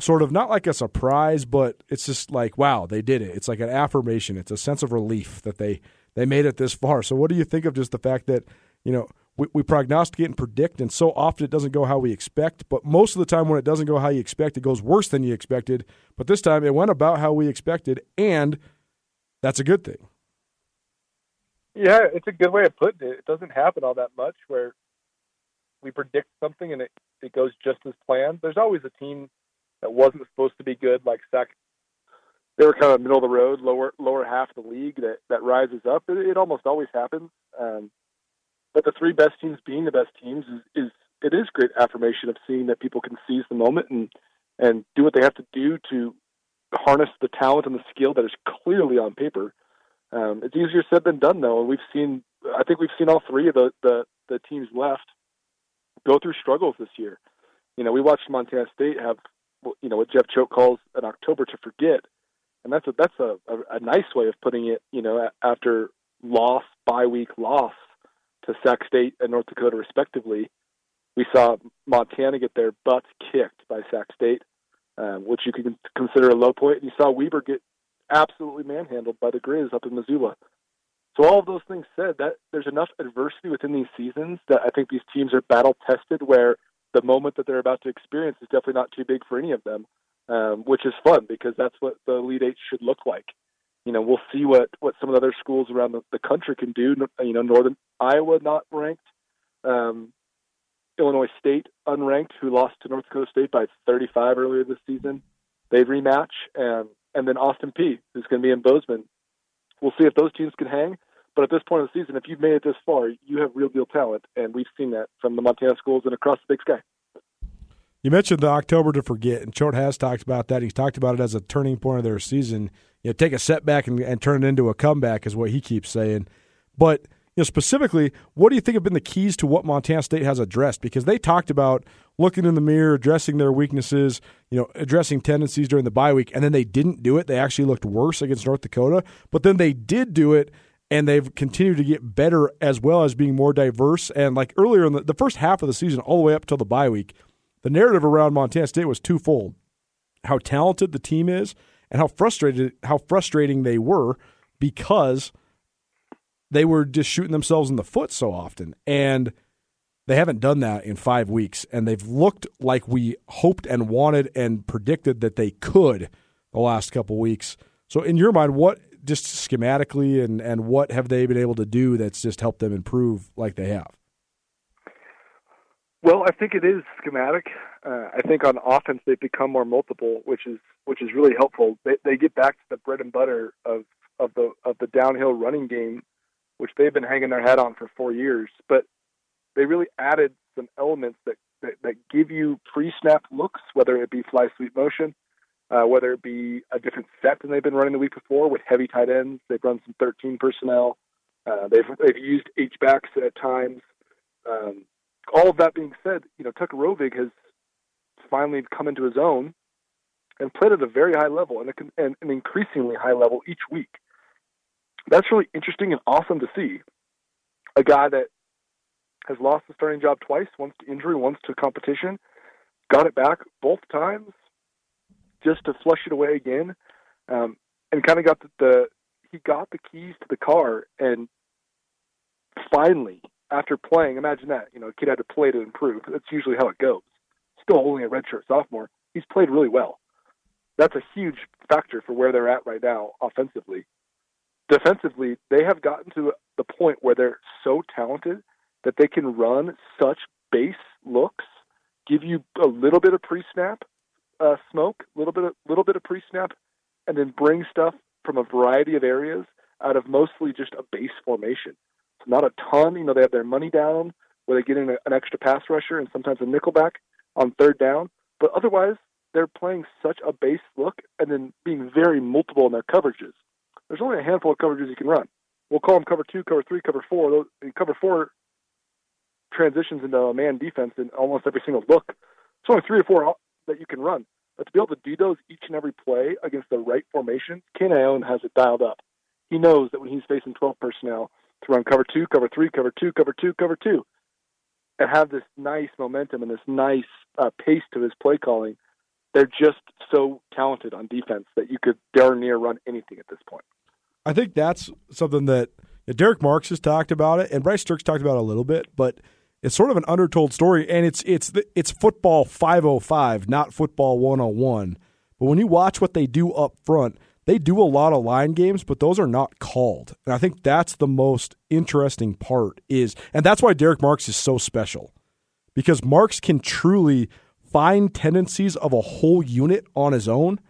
sort of not like a surprise, but it's just like, wow, they did it. It's like an affirmation. It's a sense of relief that they they made it this far. So, what do you think of just the fact that you know we, we prognosticate and predict, and so often it doesn't go how we expect. But most of the time, when it doesn't go how you expect, it goes worse than you expected. But this time, it went about how we expected, and that's a good thing. Yeah, it's a good way of putting it. It doesn't happen all that much where we predict something and it, it goes just as planned. There's always a team that wasn't supposed to be good, like Sac they were kind of middle of the road, lower lower half of the league that that rises up. It, it almost always happens. Um, but the three best teams being the best teams is, is it is great affirmation of seeing that people can seize the moment and and do what they have to do to harness the talent and the skill that is clearly on paper. Um, it's easier said than done, though, and we've seen. I think we've seen all three of the, the the teams left go through struggles this year. You know, we watched Montana State have, you know, what Jeff Choate calls an October to forget, and that's a that's a, a, a nice way of putting it. You know, after loss bye week loss to Sac State and North Dakota respectively, we saw Montana get their butts kicked by Sac State, um, which you can consider a low point. And you saw Weber get absolutely manhandled by the Grizz up in Missoula. So all of those things said, that there's enough adversity within these seasons that I think these teams are battle tested. Where the moment that they're about to experience is definitely not too big for any of them um, which is fun because that's what the Elite Eight should look like. You know, we'll see what what some of the other schools around the, the country can do. You know, Northern Iowa not ranked, um, Illinois State unranked, who lost to North Dakota State by 35 earlier this season. They rematch, and and then Austin Peay, who's going to be in Bozeman. We'll see if those teams can hang. But at this point of the season, if you've made it this far, you have real deal talent, and we've seen that from the Montana schools and across the Big Sky. You mentioned the October to forget, and Choate has talked about that. He's talked about it as a turning point of their season. You know, take a setback and, and turn it into a comeback is what he keeps saying. But you know, specifically, what do you think have been the keys to what Montana State has addressed? Because they talked about looking in the mirror, addressing their weaknesses, you know, addressing tendencies during the bye week, and then they didn't do it. They actually looked worse against North Dakota, but then they did do it, and they've continued to get better as well as being more diverse. And like earlier in the, the first half of the season, all the way up till the bye week, the narrative around Montana State was twofold: how talented the team is, and how frustrated how frustrating they were because they were just shooting themselves in the foot so often. And they haven't done that in five weeks, and they've looked like we hoped and wanted and predicted that they could the last couple weeks. So, in your mind, what just schematically and and what have they been able to do that's just helped them improve like they have? Well, I think it is schematic. Uh, I think on offense they've become more multiple, which is which is really helpful. They they get back to the bread and butter of of the of the downhill running game, which they've been hanging their hat on for four years. But they really added some elements that that, that give you pre-snap looks, whether it be fly sweep motion, uh, whether it be a different set than they've been running the week before with heavy tight ends. They've run some 13 personnel. Uh, they've they've used H backs at times. Um, all of that being said, you know Tucker Rovig has finally come into his own and played at a very high level and, a, and an increasingly high level each week. That's really interesting and awesome to see. A guy that has lost the starting job twice, once to injury, once to competition, got it back both times, just to flush it away again, um, and kind of got the, the he got the keys to the car and finally after playing imagine that you know a kid had to play to improve. That's usually how it goes. Still only a redshirt sophomore he's played really well. That's a huge factor for where they're at right now offensively. Defensively they have gotten to the point where they're so talented that they can run such base looks give you a little bit of pre-snap uh, smoke, a little bit, of, little bit of pre-snap, and then bring stuff from a variety of areas out of mostly just a base formation. Not a ton. You know, they have their money down where they get in a, an extra pass rusher and sometimes a nickelback on third down, but otherwise they're playing such a base look and then being very multiple in their coverages. There's only a handful of coverages you can run. We'll call them cover two, cover three, cover four. Those, cover four transitions into a man defense in almost every single look. It's only three or four that you can run. But to be able to do those each and every play against the right formation, Kane Ioane has it dialed up. He knows that when he's facing 12 personnel to run cover two, cover three, cover two, cover two, cover two, and have this nice momentum and this nice uh, pace to his play calling, they're just so talented on defense that you could darn near run anything at this point. I think that's something that Derek Marks has talked about it, and Bryce Sterk's talked about it a little bit, but – it's sort of an undertold story, and it's it's it's football 505, not football 101. But when you watch what they do up front, they do a lot of line games, but those are not called. And I think that's the most interesting part is, and that's why Derek Marks is so special, because Marks can truly find tendencies of a whole unit on his own,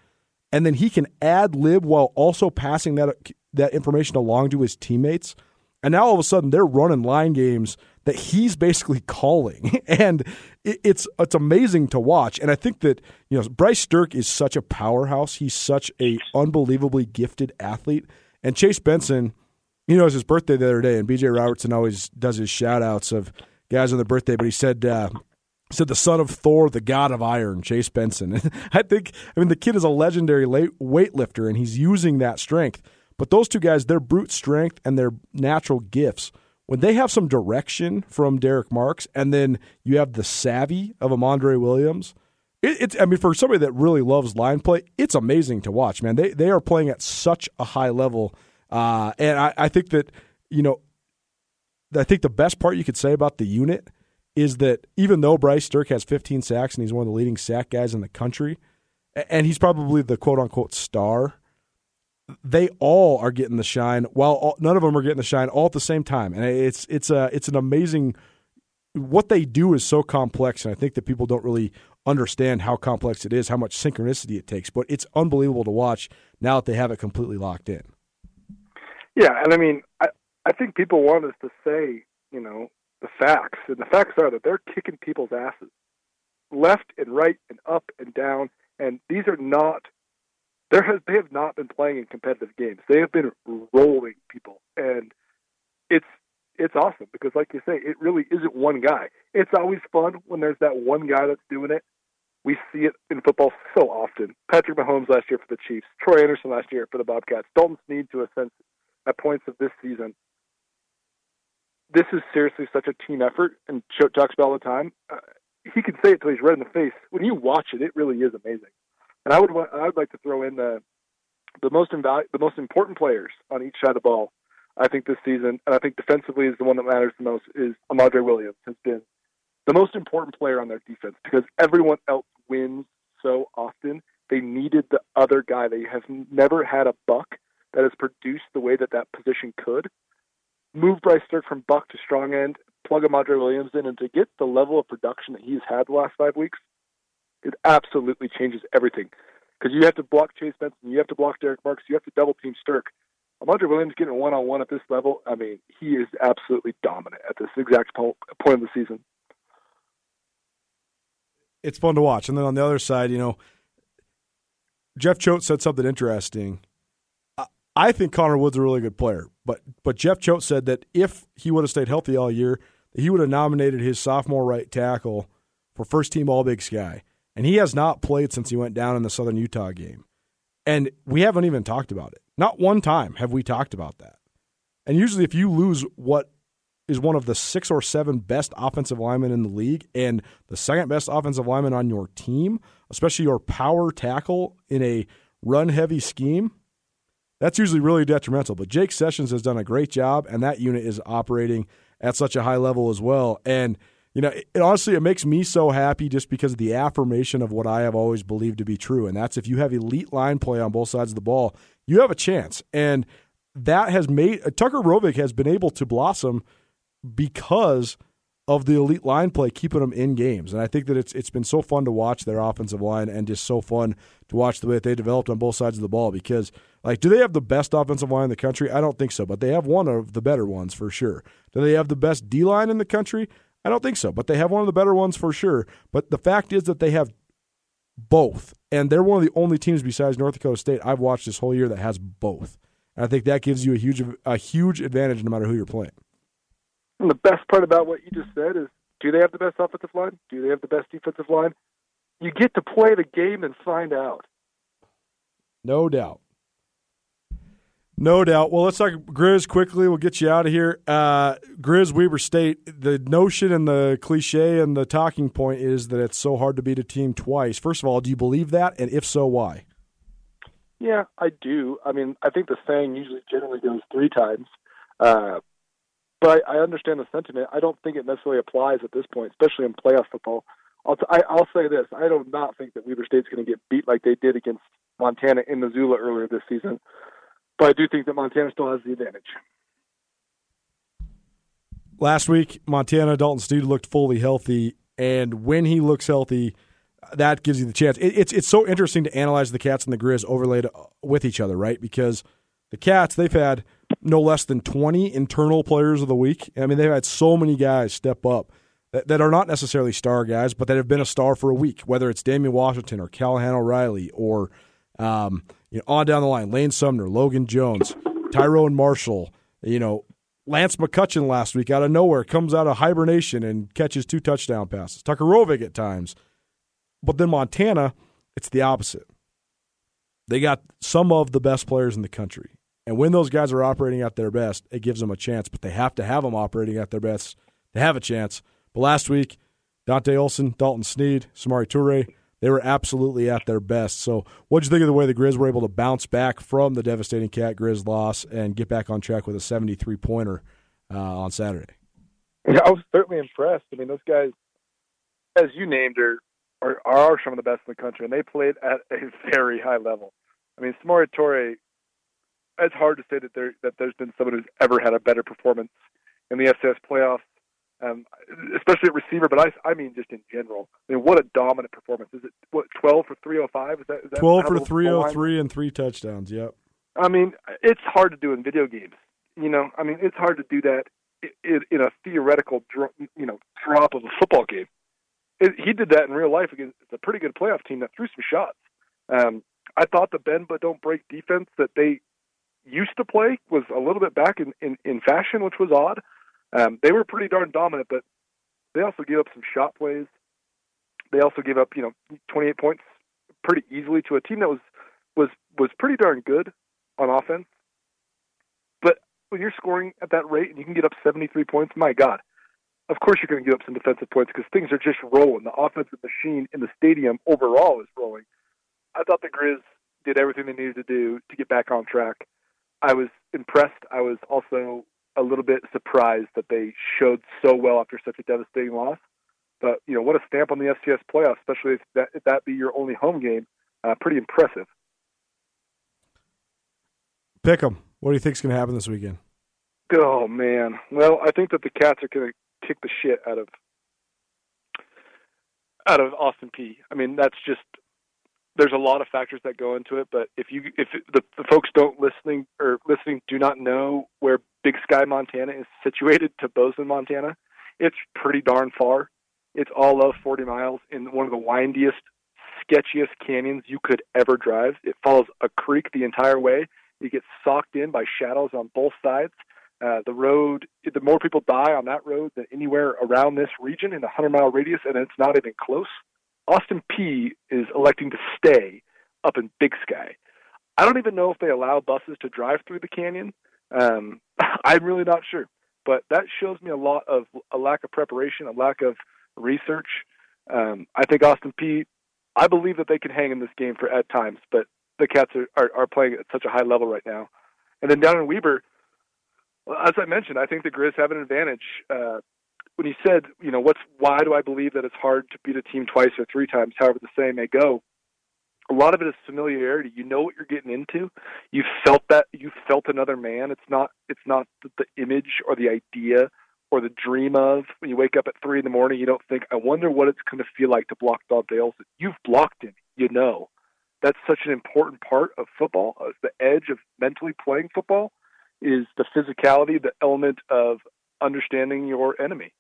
and then he can ad lib while also passing that that information along to his teammates. And now all of a sudden they're running line games that he's basically calling, and it's it's amazing to watch. And I think that you know Bryce Sterk is such a powerhouse. He's such a unbelievably gifted athlete, and Chase Benson. You know, it was his birthday the other day, and BJ Robertson always does his shout outs of guys on their birthday, but he said, uh, said the son of Thor, the god of iron, Chase Benson. I think, I mean, the kid is a legendary weightlifter, and he's using that strength. But those two guys, their brute strength and their natural gifts when they have some direction from Derek Marks, and then you have the savvy of Amandre Williams. It, it's I mean, for somebody that really loves line play, it's amazing to watch. Man, they they are playing at such a high level, uh, and I, I think that you know, I think the best part you could say about the unit is that even though Bryce Sterk has 15 sacks and he's one of the leading sack guys in the country, and he's probably the quote unquote star they all are getting the shine while all, none of them are getting the shine all at the same time. And it's it's a it's an amazing what they do is so complex and i think that people don't really understand how complex it is how much synchronicity it takes but it's unbelievable to watch now that they have it completely locked in. Yeah and i mean i i think people want us to say you know the facts and the facts are that they're kicking people's asses left and right and up and down and these are not there has they have not been playing in competitive games. They have been rolling people, and it's it's awesome because, like you say, it really isn't one guy. It's always fun when there's that one guy that's doing it. We see it in football so often. Patrick Mahomes last year for the Chiefs, Troy Anderson last year for the Bobcats, Dalton Sneed to a sense at points of this season. This is seriously such a team effort, and Choate talks about all the time. Uh, he can say it till he's red in the face. When you watch it, it really is amazing. And I would I would like to throw in the the most invalu- the most important players on each side of the ball. I think this season, and I think defensively is the one that matters the most. Is Amandre Williams has been the most important player on their defense because everyone else wins so often. They needed the other guy. They have never had a buck that has produced the way that that position could. Move Bryce Sterk from buck to strong end, plug Amandre Williams in, and to get the level of production that he's had the last five weeks, it absolutely changes everything because you have to block Chase Benson, you have to block Derek Marks, you have to double team Sterk. Amandre Williams getting one on one at this level, I mean, he is absolutely dominant at this exact point of the season. It's fun to watch. And then on the other side, you know, Jeff Choate said something interesting. I think Connor Wood's a really good player, but but Jeff Choate said that if he would have stayed healthy all year, he would have nominated his sophomore right tackle for first team All Big Sky, and he has not played since he went down in the Southern Utah game, and we haven't even talked about it. Not one time have we talked about that. And usually, if you lose what is one of the six or seven best offensive linemen in the league and the second best offensive lineman on your team, especially your power tackle in a run heavy scheme, that's usually really detrimental. But Jake Sessions has done a great job, and that unit is operating at such a high level as well. And you know, it, it, honestly, it makes me so happy just because of the affirmation of what I have always believed to be true, and that's if you have elite line play on both sides of the ball, you have a chance. And that has made Tucker Rovig has been able to blossom because of the elite line play keeping them in games. And I think that it's it's been so fun to watch their offensive line and just so fun to watch the way that they developed on both sides of the ball because like do they have the best offensive line in the country? I don't think so, but they have one of the better ones for sure. Do they have the best D line in the country? I don't think so, but they have one of the better ones for sure. But the fact is that they have both. And they're one of the only teams besides North Dakota State I've watched this whole year that has both. And I think that gives you a huge a huge advantage no matter who you're playing. And the best part about what you just said is do they have the best offensive line? Do they have the best defensive line? You get to play the game and find out. No doubt. No doubt. Well, let's talk Grizz quickly. We'll get you out of here. Uh, Grizz Weber State. The notion and the cliche and the talking point is that it's so hard to beat a team twice. First of all, do you believe that? And if so, why? Yeah, I do. I mean, I think the saying usually generally goes three times. Uh, but I, understand the sentiment. I don't think it necessarily applies at this point, especially in playoff football. I'll, t- I, I'll say this: I do not think that Weber State's going to get beat like they did against Montana in Missoula earlier this season. But I do think that Montana still has the advantage. Last week, Montana Dalton Sneed looked fully healthy, and when he looks healthy, that gives you the chance. It, it's it's so interesting to analyze the Cats and the Grizz overlaid with each other, right? Because the Cats they've had no less than 20 internal players of the week. I mean, they've had so many guys step up that, that are not necessarily star guys, but that have been a star for a week, whether it's Damian Washington or Callahan O'Reilly or um, you know, on down the line, Lane Sumner, Logan Jones, Tyrone Marshall, you know, Lance McCutcheon last week out of nowhere comes out of hibernation and catches two touchdown passes. Tucker Rovig at times. But then Montana, it's the opposite. They got some of the best players in the country. And when those guys are operating at their best, it gives them a chance. But they have to have them operating at their best to have a chance. But last week, Dante Olson, Dalton Sneed, Samori Toure, they were absolutely at their best. So, what'd you think of the way the Grizz were able to bounce back from the devastating Cat Grizz loss and get back on track with a 73 pointer uh, on Saturday? I was certainly impressed. I mean, those guys, as you named, are, are are some of the best in the country, and they played at a very high level. I mean, Samori Toure it's hard to say that there that there's been someone who's ever had a better performance in the FCS playoffs, um, especially at receiver. But I, I mean, just in general. I mean, what a dominant performance! Is it what twelve for three hundred five? Is that, is that twelve for three hundred three and three touchdowns? Yep. I mean, it's hard to do in video games. You know, I mean, it's hard to do that in, in a theoretical, you know, drop of a football game. It, he did that in real life against a pretty good playoff team that threw some shots. Um, I thought the bend but don't break defense that they used to play was a little bit back in, in, in fashion, which was odd. Um, they were pretty darn dominant, but they also gave up some shot plays. They also gave up, you know, 28 points pretty easily to a team that was was was pretty darn good on offense. But when you're scoring at that rate and you can get up 73 points, my God, of course you're going to give up some defensive points because things are just rolling. The offensive machine in the stadium overall is rolling. I thought the Grizz did everything they needed to do to get back on track. I was impressed. I was also a little bit surprised that they showed so well after such a devastating loss. But you know, what a stamp on the FCS playoffs, especially if that if that be your only home game. Uh, pretty impressive. Pick them. What do you think is going to happen this weekend? Oh man. Well, I think that the Cats are going to kick the shit out of out of Austin Peay. I mean, that's just there's a lot of factors that go into it, but if you if the, the folks don't listening or listening do not know where Big Sky, Montana is situated to Bozeman, Montana, it's pretty darn far. It's all of 40 miles in one of the windiest, sketchiest canyons you could ever drive. It follows a creek the entire way. You get socked in by shadows on both sides. Uh, the road, the more people die on that road than anywhere around this region in a 100 mile radius, and it's not even close. Austin Peay is electing to stay up in Big Sky. I don't even know if they allow buses to drive through the canyon. Um, I'm really not sure, but that shows me a lot of a lack of preparation, a lack of research. Um, I think Austin Peay. I believe that they can hang in this game for at times, but the Cats are, are, are playing at such a high level right now. And then down in Weber, as I mentioned, I think the Grizz have an advantage. Uh, when you said, you know, what's why do I believe that it's hard to beat a team twice or three times, however the saying may go? A lot of it is familiarity. You know what you're getting into. You felt that. You felt another man. It's not. It's not the, image or the idea or the dream of when you wake up at three in the morning. You don't think, I wonder what it's going to feel like to block Dante Olson. You've blocked him. You know. That's such an important part of football. The edge of mentally playing football is the physicality, the element of understanding your enemy.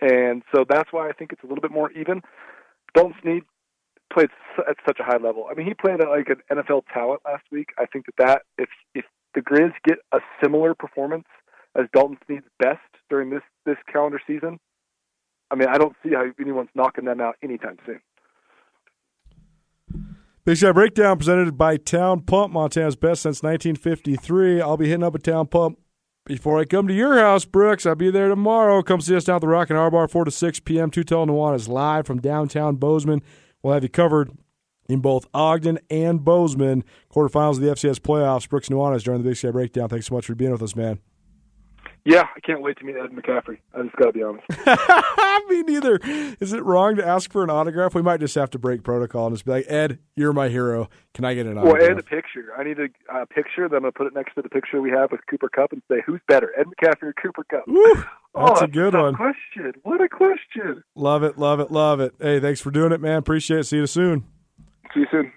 And so that's why I think it's a little bit more even. Dalton Sneed played at such a high level. I mean, he played at like an NFL talent last week. I think that that if if the Grizz get a similar performance as Dalton Sneed's best during this this calendar season, I mean, I don't see how anyone's knocking them out anytime soon. Big Sky Breakdown presented by Town Pump, Montana's best since 1953. I'll be hitting up a Town Pump before I come to your house, Brooks. I'll be there tomorrow. Come see us down at the Rocking R Bar, 4 to 6 p.m. Colter Nuanez live from downtown Bozeman. We'll have you covered in both Ogden and Bozeman. Quarterfinals of the FCS playoffs. Brooks Nuanez during the Big Sky Breakdown. Thanks so much for being with us, man. Yeah, I can't wait to meet Ed McCaffrey. I just got to be honest. Me neither. Is it wrong to ask for an autograph? We might just have to break protocol and just be like, Ed, you're my hero. Can I get an autograph? Well, and a picture. I need a, a picture. Then I'm going to put it next to the picture we have with Cooper Kupp and say, who's better, Ed McCaffrey or Cooper Kupp? Woo, oh, that's oh, a good one. question. What a question. Love it, love it, love it. Hey, thanks for doing it, man. Appreciate it. See you soon. See you soon.